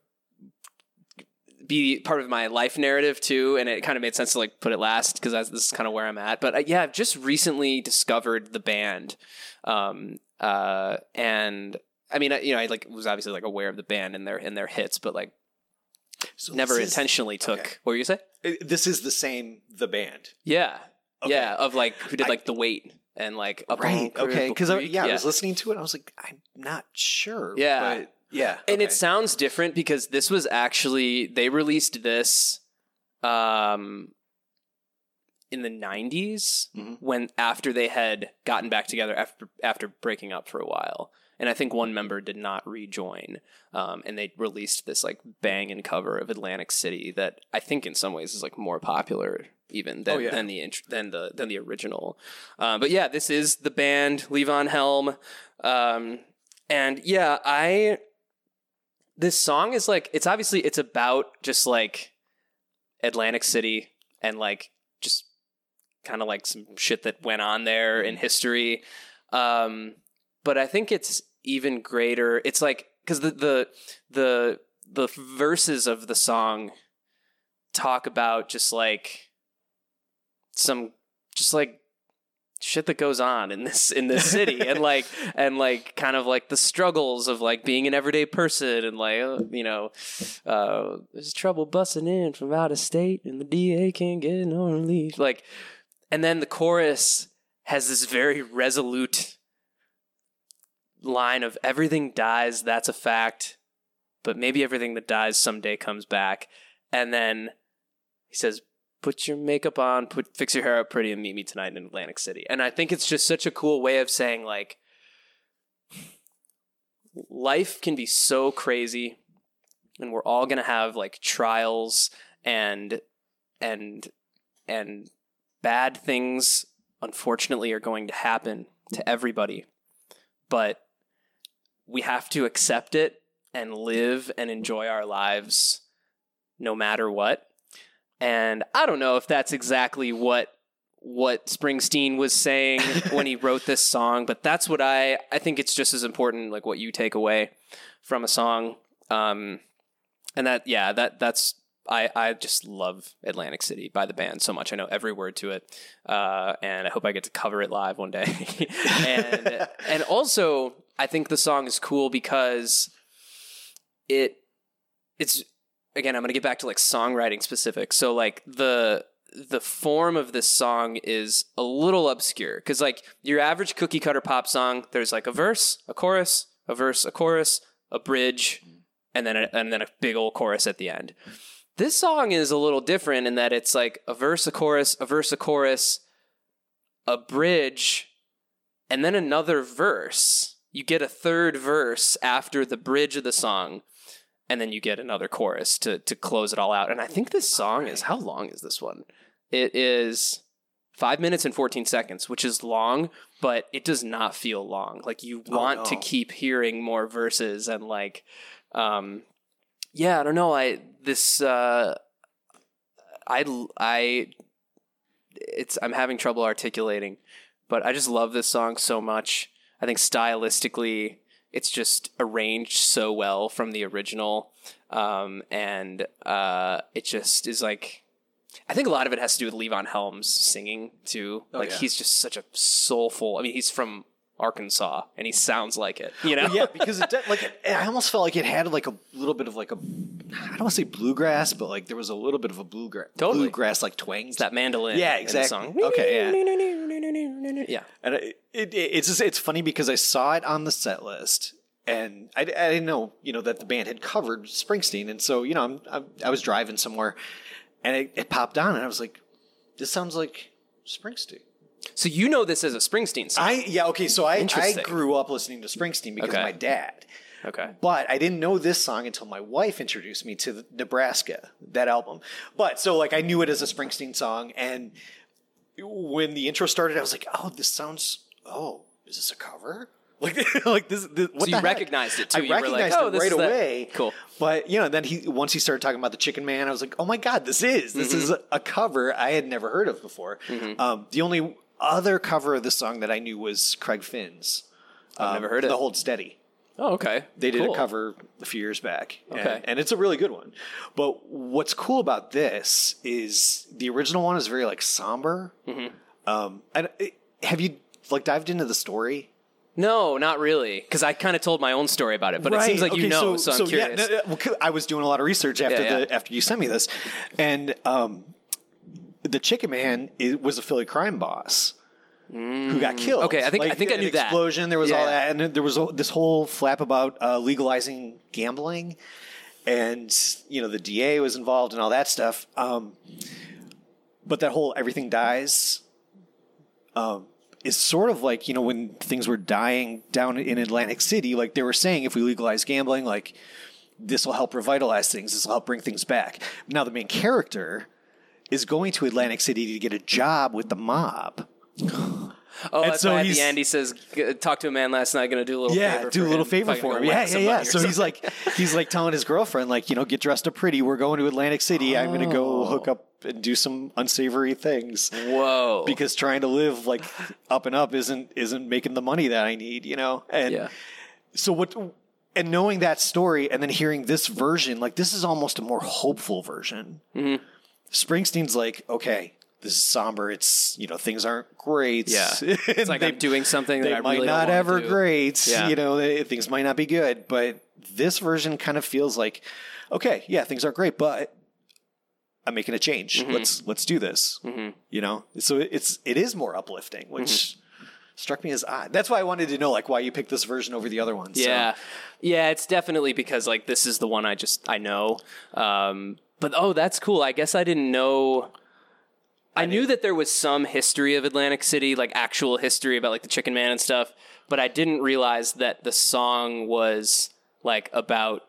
B: be part of my life narrative too, and it kind of made sense to like put it last because this is kind of where I'm at. But uh, yeah, I've just recently discovered the band, um, uh, and I mean, you know, I like was obviously like aware of the band and their and their hits, but like
A: So
B: never
A: is-
B: intentionally took.
A: okay.
B: What were you say?
A: Uh, This is the same the band.
B: Yeah,
A: Okay.
B: yeah, of like who did
A: I-
B: like the weight and like Up
A: Right.
B: on
A: Okay. Because
B: Creek.
A: yeah, I was listening to it. I was like, I'm not sure.
B: Yeah.
A: But yeah.
B: and
A: okay.
B: it sounds different because this was actually they released this um in the 90s
A: Mhm.
B: when after they had gotten back together after after breaking up for a while and i think one member did not rejoin um, and they released this like bang and cover of atlantic city that i think in some ways is like more popular even than,
A: Oh, yeah.
B: than the than the than the original uh, but yeah this is the band levon helm um, and yeah i this song is like it's obviously it's about just like Atlantic City and like just kind of like some shit that went on there in history. Um, but I think it's even greater. It's like because the the the the verses of the song talk about just like some just like shit that goes on in this in this city and like and like kind of like the struggles of like being an everyday person and like uh, you know uh there's trouble busting in from out of state and the DA can't get no relief like and then the chorus has this very resolute line of everything dies that's a fact but maybe everything that dies someday comes back and then he says put your makeup on, put fix your hair up pretty, and meet me tonight in Atlantic City. And I think it's just such a cool way of saying like life can be so crazy, and we're all gonna have like trials and and and bad things. Unfortunately, are going to happen to everybody, but we have to accept it and live and enjoy our lives no matter what and I don't know if that's exactly what what Springsteen was saying when he wrote this song, but that's what I I think it's just as important like what you take away from a song. Um and that yeah, that that's I, I just love Atlantic City by the band so much. I know every word to it, uh, and I hope I get to cover it live one day. and and also, I think the song is cool because it it's again. I'm going to get back to like songwriting specific. So like the the form of this song is a little obscure because like your average cookie cutter pop song, there's like a verse, a chorus, a verse, a chorus, a bridge, and then a, and then a big old chorus at the end. This song is a little different in that it's like a verse, a chorus, a verse, a chorus, a bridge, and then another verse. You get a third verse after the bridge of the song, and then you get another chorus to to close it all out. And I think this song is how long is this one? It is five minutes and 14 seconds, which is long, but it does not feel long. Like you
A: Oh,
B: want to keep hearing more verses and like um yeah, I don't know. I this uh I I it's I'm having trouble articulating, but I just love this song so much. I think stylistically it's just arranged so well from the original um and uh it just is like I think a lot of it has to do with Levon Helms singing too.
A: Oh,
B: like
A: yeah.
B: he's just such a soulful. I mean, he's from Arkansas and he sounds like it. You know?
A: yeah, because it did, like it, I almost felt like it had like a little bit of like a I don't want to say bluegrass, but like there was a little bit of a bluegrass
B: Totally.
A: bluegrass like twangs.
B: that mandolin.
A: Yeah,
B: in the
A: exactly.
B: song.
A: Okay,
B: yeah. Yeah.
A: And it, it, it's just, it's funny because I saw it on the set list, and I, I didn't know you know that the band had covered Springsteen, and so you know I'm, I'm I was driving somewhere, and it, it popped on, and I was like, this sounds like Springsteen.
B: So you know this as a Springsteen song.
A: I yeah okay so I I grew up listening to Springsteen because
B: Okay.
A: of my dad,
B: Okay.
A: But I didn't know this song until my wife introduced me to the Nebraska, that album. But so like I knew it as a Springsteen song, and when the intro started, I was like, "Oh, this sounds. Oh, is this a cover? Like, like this? this what
B: So you
A: heck?
B: recognized it, too.
A: I
B: You were like,
A: recognized
B: "Oh,
A: it right
B: is that."
A: away.
B: Cool.
A: But you know, then he once he started talking about the Chicken Man, I was like, "Oh my god, this is this is
B: Mm-hmm.
A: a cover I had never heard of before." Um, the only other cover of the song that I knew was Craig Finn's.
B: I've
A: um,
B: never heard it.
A: The Hold Steady.
B: Oh, okay.
A: They did
B: Cool.
A: a cover a few years back. and-
B: Okay.
A: And, it's a really good one. But what's cool about this is the original one is very like somber.
B: Mm-hmm.
A: Um, and have you like dived into the story?
B: No, not really, because I kind of told my own story about it, but it seems like you know, so, I'm
A: yeah,
B: curious.
A: no, no, well, 'cause I was doing a lot of research after
B: Yeah, yeah.
A: the after you sent me this, and um, the Chicken Man is, was a Philly crime boss. Who got killed?
B: Mm. Okay, I think- I think I knew that.
A: explosion. There was all that, and then there was this whole flap about uh, legalizing gambling, and you know the DA was involved and all that stuff. Um, but that whole everything dies um, is sort of like you know when things were dying down in Atlantic City, like they were saying, if we legalize gambling, like this will help revitalize things. This will help bring things back. Now the main character is going to Atlantic City to get a job with the mob.
B: Oh,
A: And
B: that's
A: so
B: why at the end he says, "Talk to a man last night. Going to do a little
A: yeah,
B: favor
A: do a little
B: him.
A: favor for him. Yeah, yeah, yeah. So he's like, he's like telling his girlfriend, like, you know, get dressed up pretty. We're going to Atlantic City. I'm going to go
B: Oh.
A: hook up and do some unsavory things.
B: "Whoa!"
A: because trying to live like up and up isn't isn't making the money that I need, you know. And
B: yeah,
A: so what and knowing that story and then hearing this version, like this is almost a more hopeful version.
B: Mm-hmm.
A: Springsteen's like, okay, this is somber. It's you know things aren't great.
B: Yeah. it's like
A: they,
B: I'm doing something that
A: they
B: I
A: might
B: really
A: not ever great.
B: Yeah.
A: You know, they, things might not be good, but this version kind of feels like, okay, yeah, things aren't great, but I'm making a change.
B: Mm-hmm.
A: Let's let's do this. You know, so it's it is more uplifting, which
B: Mm-hmm.
A: struck me as odd. That's why I wanted to know like why you picked this version over the other ones. So-
B: Yeah, yeah, it's definitely because like this is the one I just I know. Um, but oh, that's cool. I guess I didn't know. I knew that there was some history of Atlantic City, like actual history about like the Chicken Man and stuff, but I didn't realize that the song was like about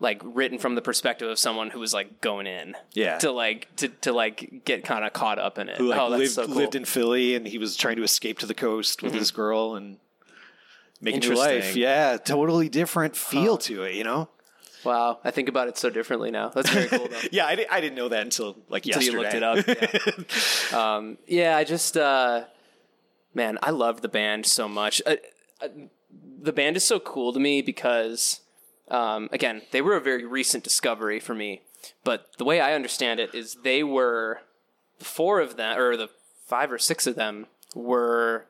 B: like written from the perspective of someone who was like going in,
A: Yeah.
B: to like to to like get kind of caught up in it.
A: who like
B: oh, that's
A: lived,
B: so cool.
A: lived in Philly and he was trying to escape to the coast with his mm-hmm. girl and make a new life. Yeah, totally different feel to it, you know?
B: Wow, I think about it so differently now. That's very cool though.
A: Yeah, I, di- I didn't know that until like
B: Until
A: yesterday.
B: you looked it up. Yeah. um, yeah, I just, uh, man, I love the band so much. Uh, uh, the band is so cool to me because, um, again, they were a very recent discovery for me. But the way I understand it is they were the four of them, or the five or six of them, were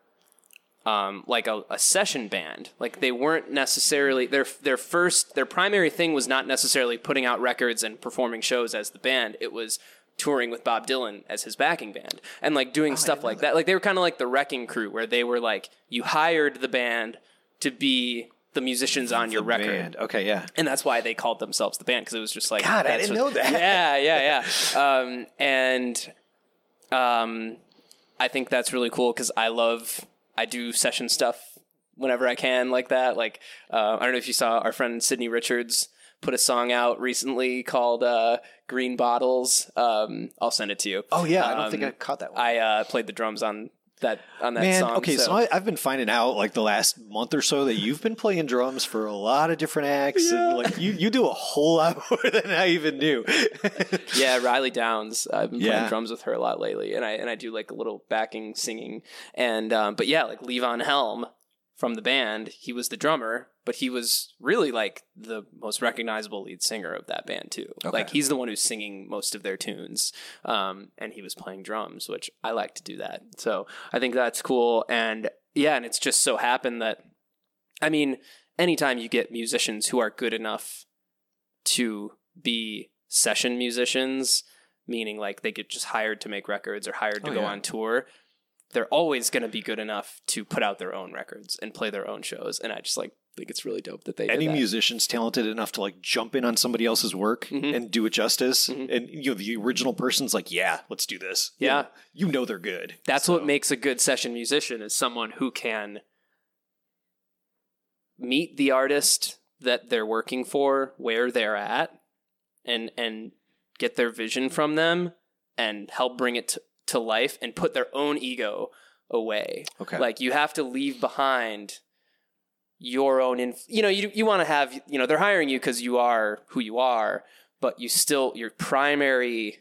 B: um, like a, a session band. Like they weren't necessarily their their first their primary thing was not necessarily putting out records and performing shows as the band. It was touring with Bob Dylan as his backing band and like doing stuff like that. Like they were kind of like the Wrecking Crew, where they were like you hired the band to be the musicians on your record.
A: Band. Okay, yeah.
B: And that's why they called themselves the band because it was just like
A: God, I
B: that's
A: didn't
B: what-
A: know that.
B: Yeah, yeah, yeah. um, and um, I think that's really cool because I love I do session stuff whenever I can like that. Like uh, I don't know if you saw our friend Sydney Richards put a song out recently called uh, "Green Bottles." Um, I'll send it to you.
A: Oh yeah, I don't think
B: Um,
A: I caught that one.
B: I uh, played the drums on that on that
A: Man,
B: song.
A: okay, so, I, I've been finding out like the last month or so that you've been playing drums for a lot of different acts, and like you, you do a whole lot more than I even knew.
B: yeah, Riley Downs. I've been
A: Yeah.
B: playing drums with her a lot lately, and I and I do like a little backing singing, and um, but yeah, like Levon Helm from the band, he was the drummer, but he was really like the most recognizable lead singer of that band too. Like he's the one who's singing most of their tunes, um, and he was playing drums, which I like to do that. So I think that's cool, and yeah, and it's just so happened that, I mean, anytime you get musicians who are good enough to be session musicians, meaning like they get just hired to make records or hired to
A: Oh,
B: go
A: yeah.
B: on tour, they're always going to be good enough to put out their own records and play their own shows. And I just like think it's really dope that they
A: Any musician's talented enough to like jump in on somebody else's work
B: Mhm.
A: and do it justice,
B: Mhm.
A: and you know the original person's like, yeah, let's do this.
B: Yeah.
A: you know they're good.
B: That's
A: So-
B: what makes a good session musician is someone who can meet the artist that they're working for where they're at and and get their vision from them and help bring it to, to life and put their own ego away.
A: Okay.
B: Like you have to leave behind your own inf- you know you you want to have you know they're hiring you cuz you are who you are but you still your primary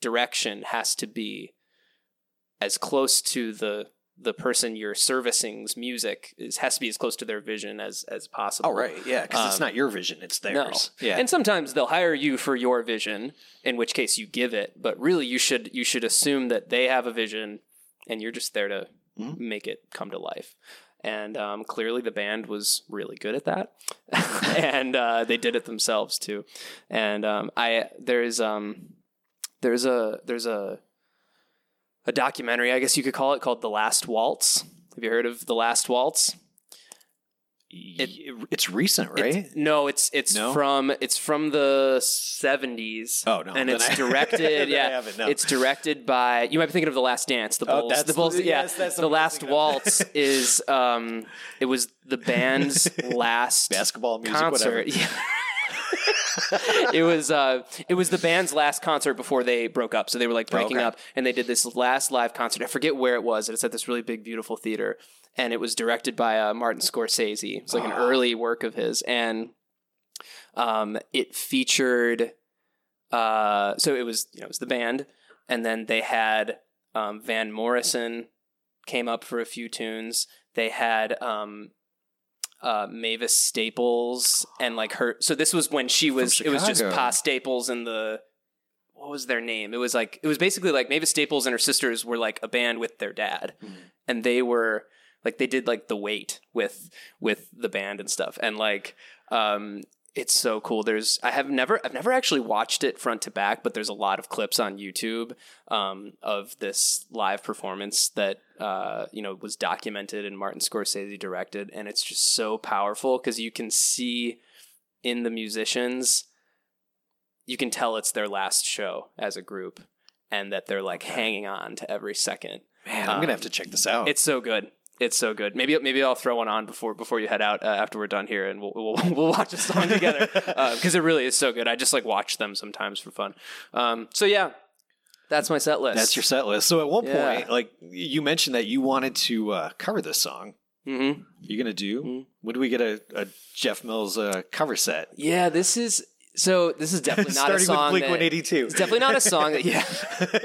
B: direction has to be as close to the the person you're servicing's music is has to be as close to their vision as as possible.
A: Oh, right. Yeah. Because it's
B: Um,
A: not your vision, it's
B: No.
A: theirs. Yeah.
B: And sometimes they'll hire you for your vision, in which case you give it, but really you should you should assume that they have a vision and you're just there to
A: Mhm.
B: make it come to life. And um, clearly the band was really good at that, and uh, they did it themselves too. And um, I there's um there's a there's a a documentary I guess you could call it called The Last Waltz. Have you heard of The Last Waltz?
A: it, it's recent, right?
B: It's, no, it's it's
A: No?
B: from it's from the seventies.
A: Oh, no,
B: and it's
A: I-
B: directed. yeah,
A: no.
B: it's directed by. You might be thinking of the Last Dance. The
A: Oh,
B: Bulls.
A: that's
B: the Bulls. yeah,
A: yes, that's the
B: the
A: one I was
B: Last. Waltz is. Um, it was the band's last
A: Basketball music,
B: concert.
A: whatever.
B: Yeah. it was uh, it was the band's last concert before they broke up. So they were like breaking
A: Oh, okay.
B: up, and they did this last live concert. I forget where it was. But it's at this really big, beautiful theater, and it was directed by uh, Martin Scorsese. It's like an
A: Ah.
B: early work of his, and um, it featured. Uh, so it was you know it was the band, and then they had um, Van Morrison came up for a few tunes. They had um, uh, Mavis Staples and like her. So this was when she was. It was just Pa Staples and the. What was their name? It was like it was basically like Mavis Staples and her sisters were like a band with their dad, and they were like they did like the weight with with the band and stuff, and like um, it's so cool. There's I have never I've never actually watched it front to back, but there's a lot of clips on YouTube um, of this live performance that uh, you know was documented and Martin Scorsese directed, and it's just so powerful because you can see in the musicians, you can tell it's their last show as a group, and that they're like hanging on to every second.
A: Man, I'm
B: Um,
A: gonna have to check this out.
B: It's so good. It's so good. Maybe maybe I'll throw one on before before you head out uh, after we're done here, and we'll we'll, we'll watch a song together because it really is so good. I just like watch them sometimes for fun. Um, so yeah, that's my set list.
A: That's your set list. So at one
B: Yeah.
A: point, like you mentioned that you wanted to uh, cover this song.
B: hmm
A: You're gonna do?
B: Mhm.
A: When do we get a, a Jeff Mills uh, cover set?
B: Yeah, this is so. This is definitely not a
A: Starting
B: song.
A: with Blink 182.
B: It's definitely not a song that. Yeah,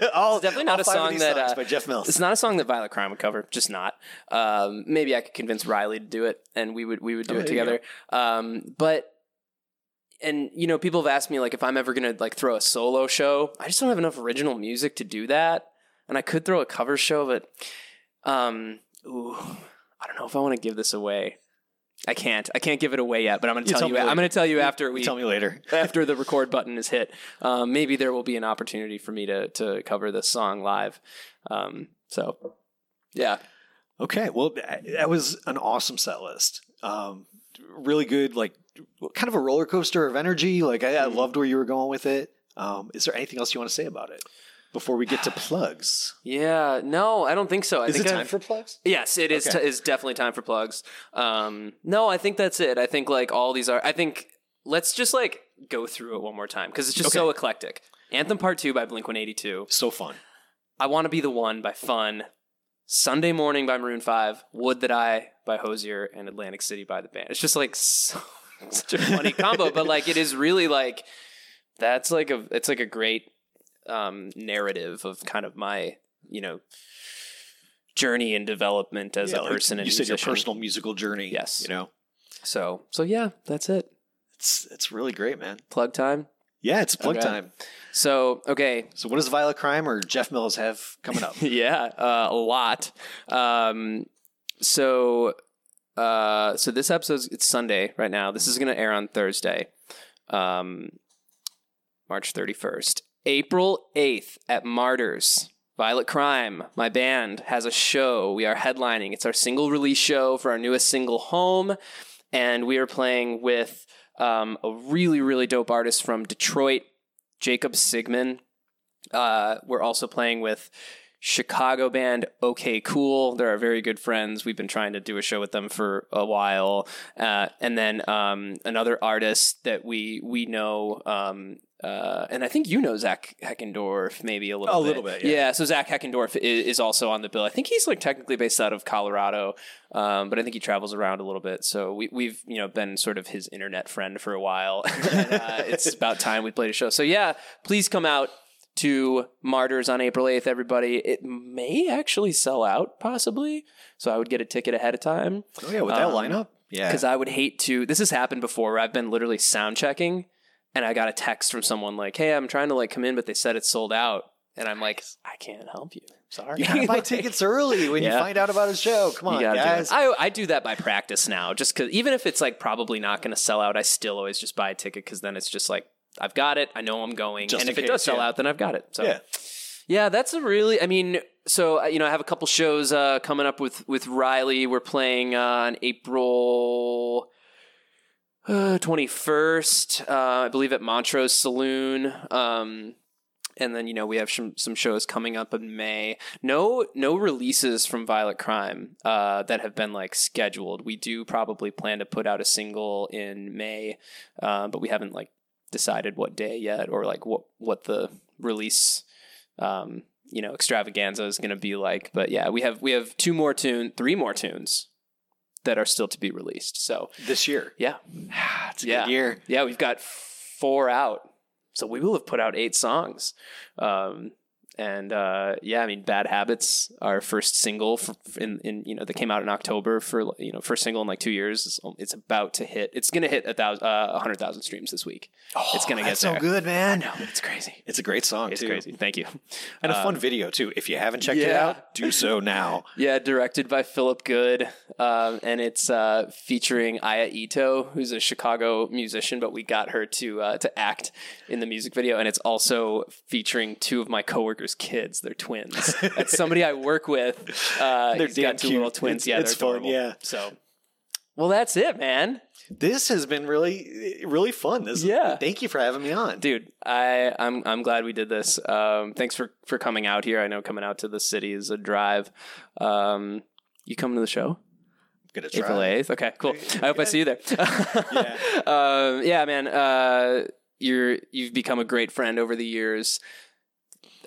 A: all,
B: It's definitely not a song that, uh,
A: by Jeff Mills.
B: it's not a song that Violet Crime would cover. Just not. Um, maybe I could convince Riley to do it, and we would we would do
A: Oh,
B: it together. Um, but and you know, people have asked me like if I'm ever gonna like throw a solo show. I just don't have enough original music to do that, and I could throw a cover show, but um, ooh, I don't know if I want to give this away. I can't. I can't give it away yet, but I'm going to tell
A: tell
B: you. I'm going to tell you after we
A: Tell me later.
B: after the record button is hit. Um, maybe there will be an opportunity for me to to cover this song live. Um, so, yeah,
A: Okay, well, that was an awesome set list. Um, really good, like kind of a roller coaster of energy. Like I, I
B: Mhm.
A: loved where you were going with it. Um, is there anything else you want to say about it before we get to plugs?
B: yeah. No, I don't think so. I
A: Is
B: think
A: it time
B: I've-
A: for plugs?
B: Yes, it is.
A: Okay.
B: T- is definitely time for plugs. Um, no, I think that's it. I think like all these are. I think let's just like go through it one more time because it's just so eclectic. Anthem Part Two by Blink One Eighty Two.
A: So fun.
B: I Want to Be the One by Fun. Sunday Morning by Maroon Five. Would That I by Hozier and Atlantic City by the band. It's just like so, such a funny combo, but like it is really like that's like a it's like a great um, narrative of kind of my you know journey and development as
A: Yeah,
B: a
A: like
B: person and
A: you said your personal musical journey.
B: Yes.
A: you know
B: So so yeah, that's it.
A: it's it's really great, man.
B: Plug time.
A: Yeah, it's plug
B: Okay.
A: time.
B: So okay,
A: So what does Violet Crime or Jeff Mills have coming up?
B: yeah, uh, a lot. Um, so, uh, so this episode it's Sunday right now. This is going to air on Thursday, um, March thirty first, April eighth at Martyrs. Violet Crime, my band, has a show. We are headlining. It's our single release show for our newest single, Home, and we are playing with um, a really, really dope artist from Detroit, Jacob Sigmund. Uh, we're also playing with Chicago band OK Cool. They're our very good friends. We've been trying to do a show with them for a while. Uh, and then um, another artist that we we know. Um, uh, and I think you know Zach Heckendorf maybe a little
A: A
B: bit.
A: little bit, yeah.
B: so Zach Heckendorf is, is also on the bill. I think he's like technically based out of Colorado, um, but I think he travels around a little bit. So we, we've you know been sort of his internet friend for a while. and, uh, it's about time we played a show. So yeah, please come out to Martyrs on April 8th, everybody. It may actually sell out, possibly. So I would get a ticket ahead of time.
A: Oh yeah, with that
B: Um,
A: lineup. Yeah.
B: Because I would hate to. This has happened before where I've been literally sound checking and I got a text from someone like, hey, I'm trying to like come in, but they said it's sold out. And I'm like, I can't help you. Sorry.
A: you gotta buy tickets early when you find out about a show. Come on,
B: gotta do
A: guys.
B: I, I do that by practice now, just because even if it's like probably not going to sell out, I still always just buy a ticket because then it's just like I've got it. I know I'm going,
A: Just
B: and
A: in
B: if it does sell
A: yeah.
B: out, then I've got it. So
A: yeah.
B: yeah, that's a really. I mean, so uh, you know, I have a couple shows uh, coming up with with Riley. We're playing uh, on April twenty first, uh, I believe, at Montrose Saloon. Um, and then you know we have some some shows coming up in May. No no releases from Violet Crime uh, that have been like scheduled. We do probably plan to put out a single in May, uh, but we haven't like decided what day yet or like what what the release um, you know extravaganza is going to be like. But yeah, we have we have two more tune, three more tunes that are still to be released. So
A: This year.
B: yeah,
A: It's a
B: Yeah.
A: good year.
B: yeah, we've got four out. So we will have put out eight songs. Um, and uh, yeah, I mean, Bad Habits, our first single for, in, in you know that came out in October for you know first single in like two years. It's, it's about to hit. It's gonna hit a thousand, uh, a hundred thousand streams this week. it's gonna get
A: so good, man.
B: No, it's crazy.
A: It's a great song
B: It's
A: too.
B: crazy. Thank you.
A: And a fun video too. If you haven't checked it out, do so now.
B: Yeah, directed by Philip Good, um, and it's uh, featuring Aya Ito, who's a Chicago musician, but we got her to uh, to act in the music video, and it's also featuring two of my coworkers' kids. They're twins. That's somebody I work with. Uh,
A: They're damn
B: got two
A: cute.
B: little twins.
A: It's-
B: yeah,
A: it's
B: they're
A: fun, yeah.
B: So, well, that's it, man.
A: This has been really, really fun. This,
B: Yeah.
A: Thank you for having me on.
B: Dude, I I'm I'm glad we did this. Um, thanks for for coming out here. I know coming out to the city is a drive. Um, you coming to the show?
A: Gonna try.
B: April eighth. Okay, cool. I hope I see you there. yeah, um, yeah, man. Uh, you're you've become a great friend over the years.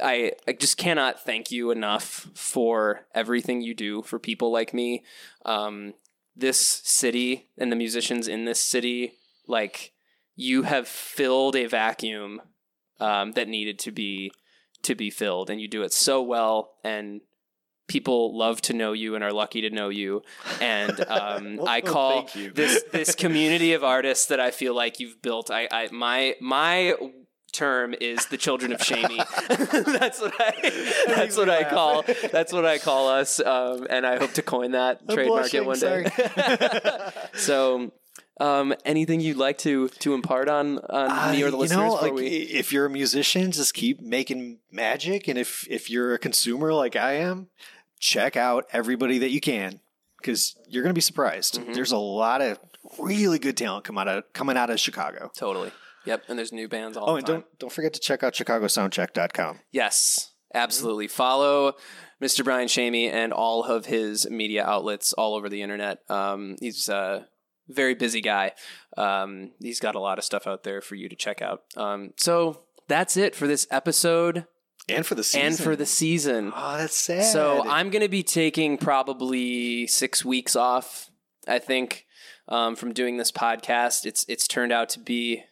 B: I I just cannot thank you enough for everything you do for people like me. Um, this city and the musicians in this city, like you have filled a vacuum um, that needed to be to be filled, and you do it so well. And people love to know you and are lucky to know you. And um,
A: Well,
B: I call this this community of artists that I feel like you've built. I, I my my term is the children of Shamie. that's what I that's what I call that's what I call us. Um, and I hope to coin that
A: I'm
B: trademark it one day. so. Um, anything you'd like to to impart on on me or the
A: Uh,
B: listeners
A: you know, like,
B: we
A: if you're a musician, just keep making magic, and if if you're a consumer like I am, check out everybody that you can because you're going to be surprised.
B: Mm-hmm.
A: There's a lot of really good talent come out of coming out of Chicago.
B: totally Yep, and there's new bands all
A: Oh,
B: the time.
A: Oh, and don't don't forget to check out ChicagoSoundcheck.com.
B: Yes, absolutely. Follow Mr. Brian Shamie and all of his media outlets all over the internet. Um, he's a very busy guy. Um, he's got a lot of stuff out there for you to check out. Um, so that's it for this episode
A: And for the season.
B: and for the season.
A: Oh, that's sad.
B: So I'm going to be taking probably six weeks off. I think um, from doing this podcast, it's it's turned out to be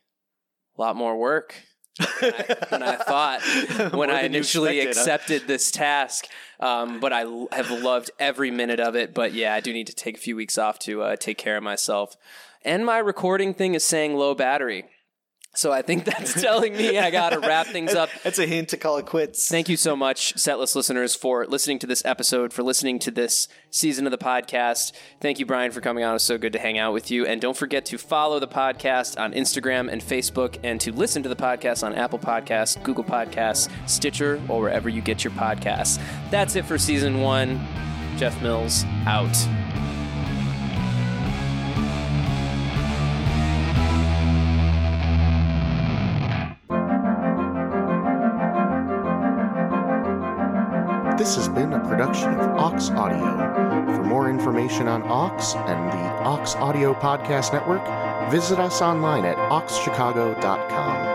B: a lot more work than I, than I thought when I initially
A: expected, huh?
B: accepted this task. Um, but I l- have loved every minute of it. But yeah, I do need to take a few weeks off to uh, take care of myself. And my recording thing is saying low battery. So I think that's telling me I got to wrap things up.
A: That's a hint to call it quits.
B: Thank you so much, Setlist listeners, for listening to this episode, for listening to this season of the podcast. Thank you, Brian, for coming on. It was so good to hang out with you. And don't forget to follow the podcast on Instagram and Facebook, and to listen to the podcast on Apple Podcasts, Google Podcasts, Stitcher, or wherever you get your podcasts. That's it for season one. Jeff Mills out.
C: This has been a production of Ox Audio. For more information on Ox and the Ox Audio Podcast Network, visit us online at oxchicago.com.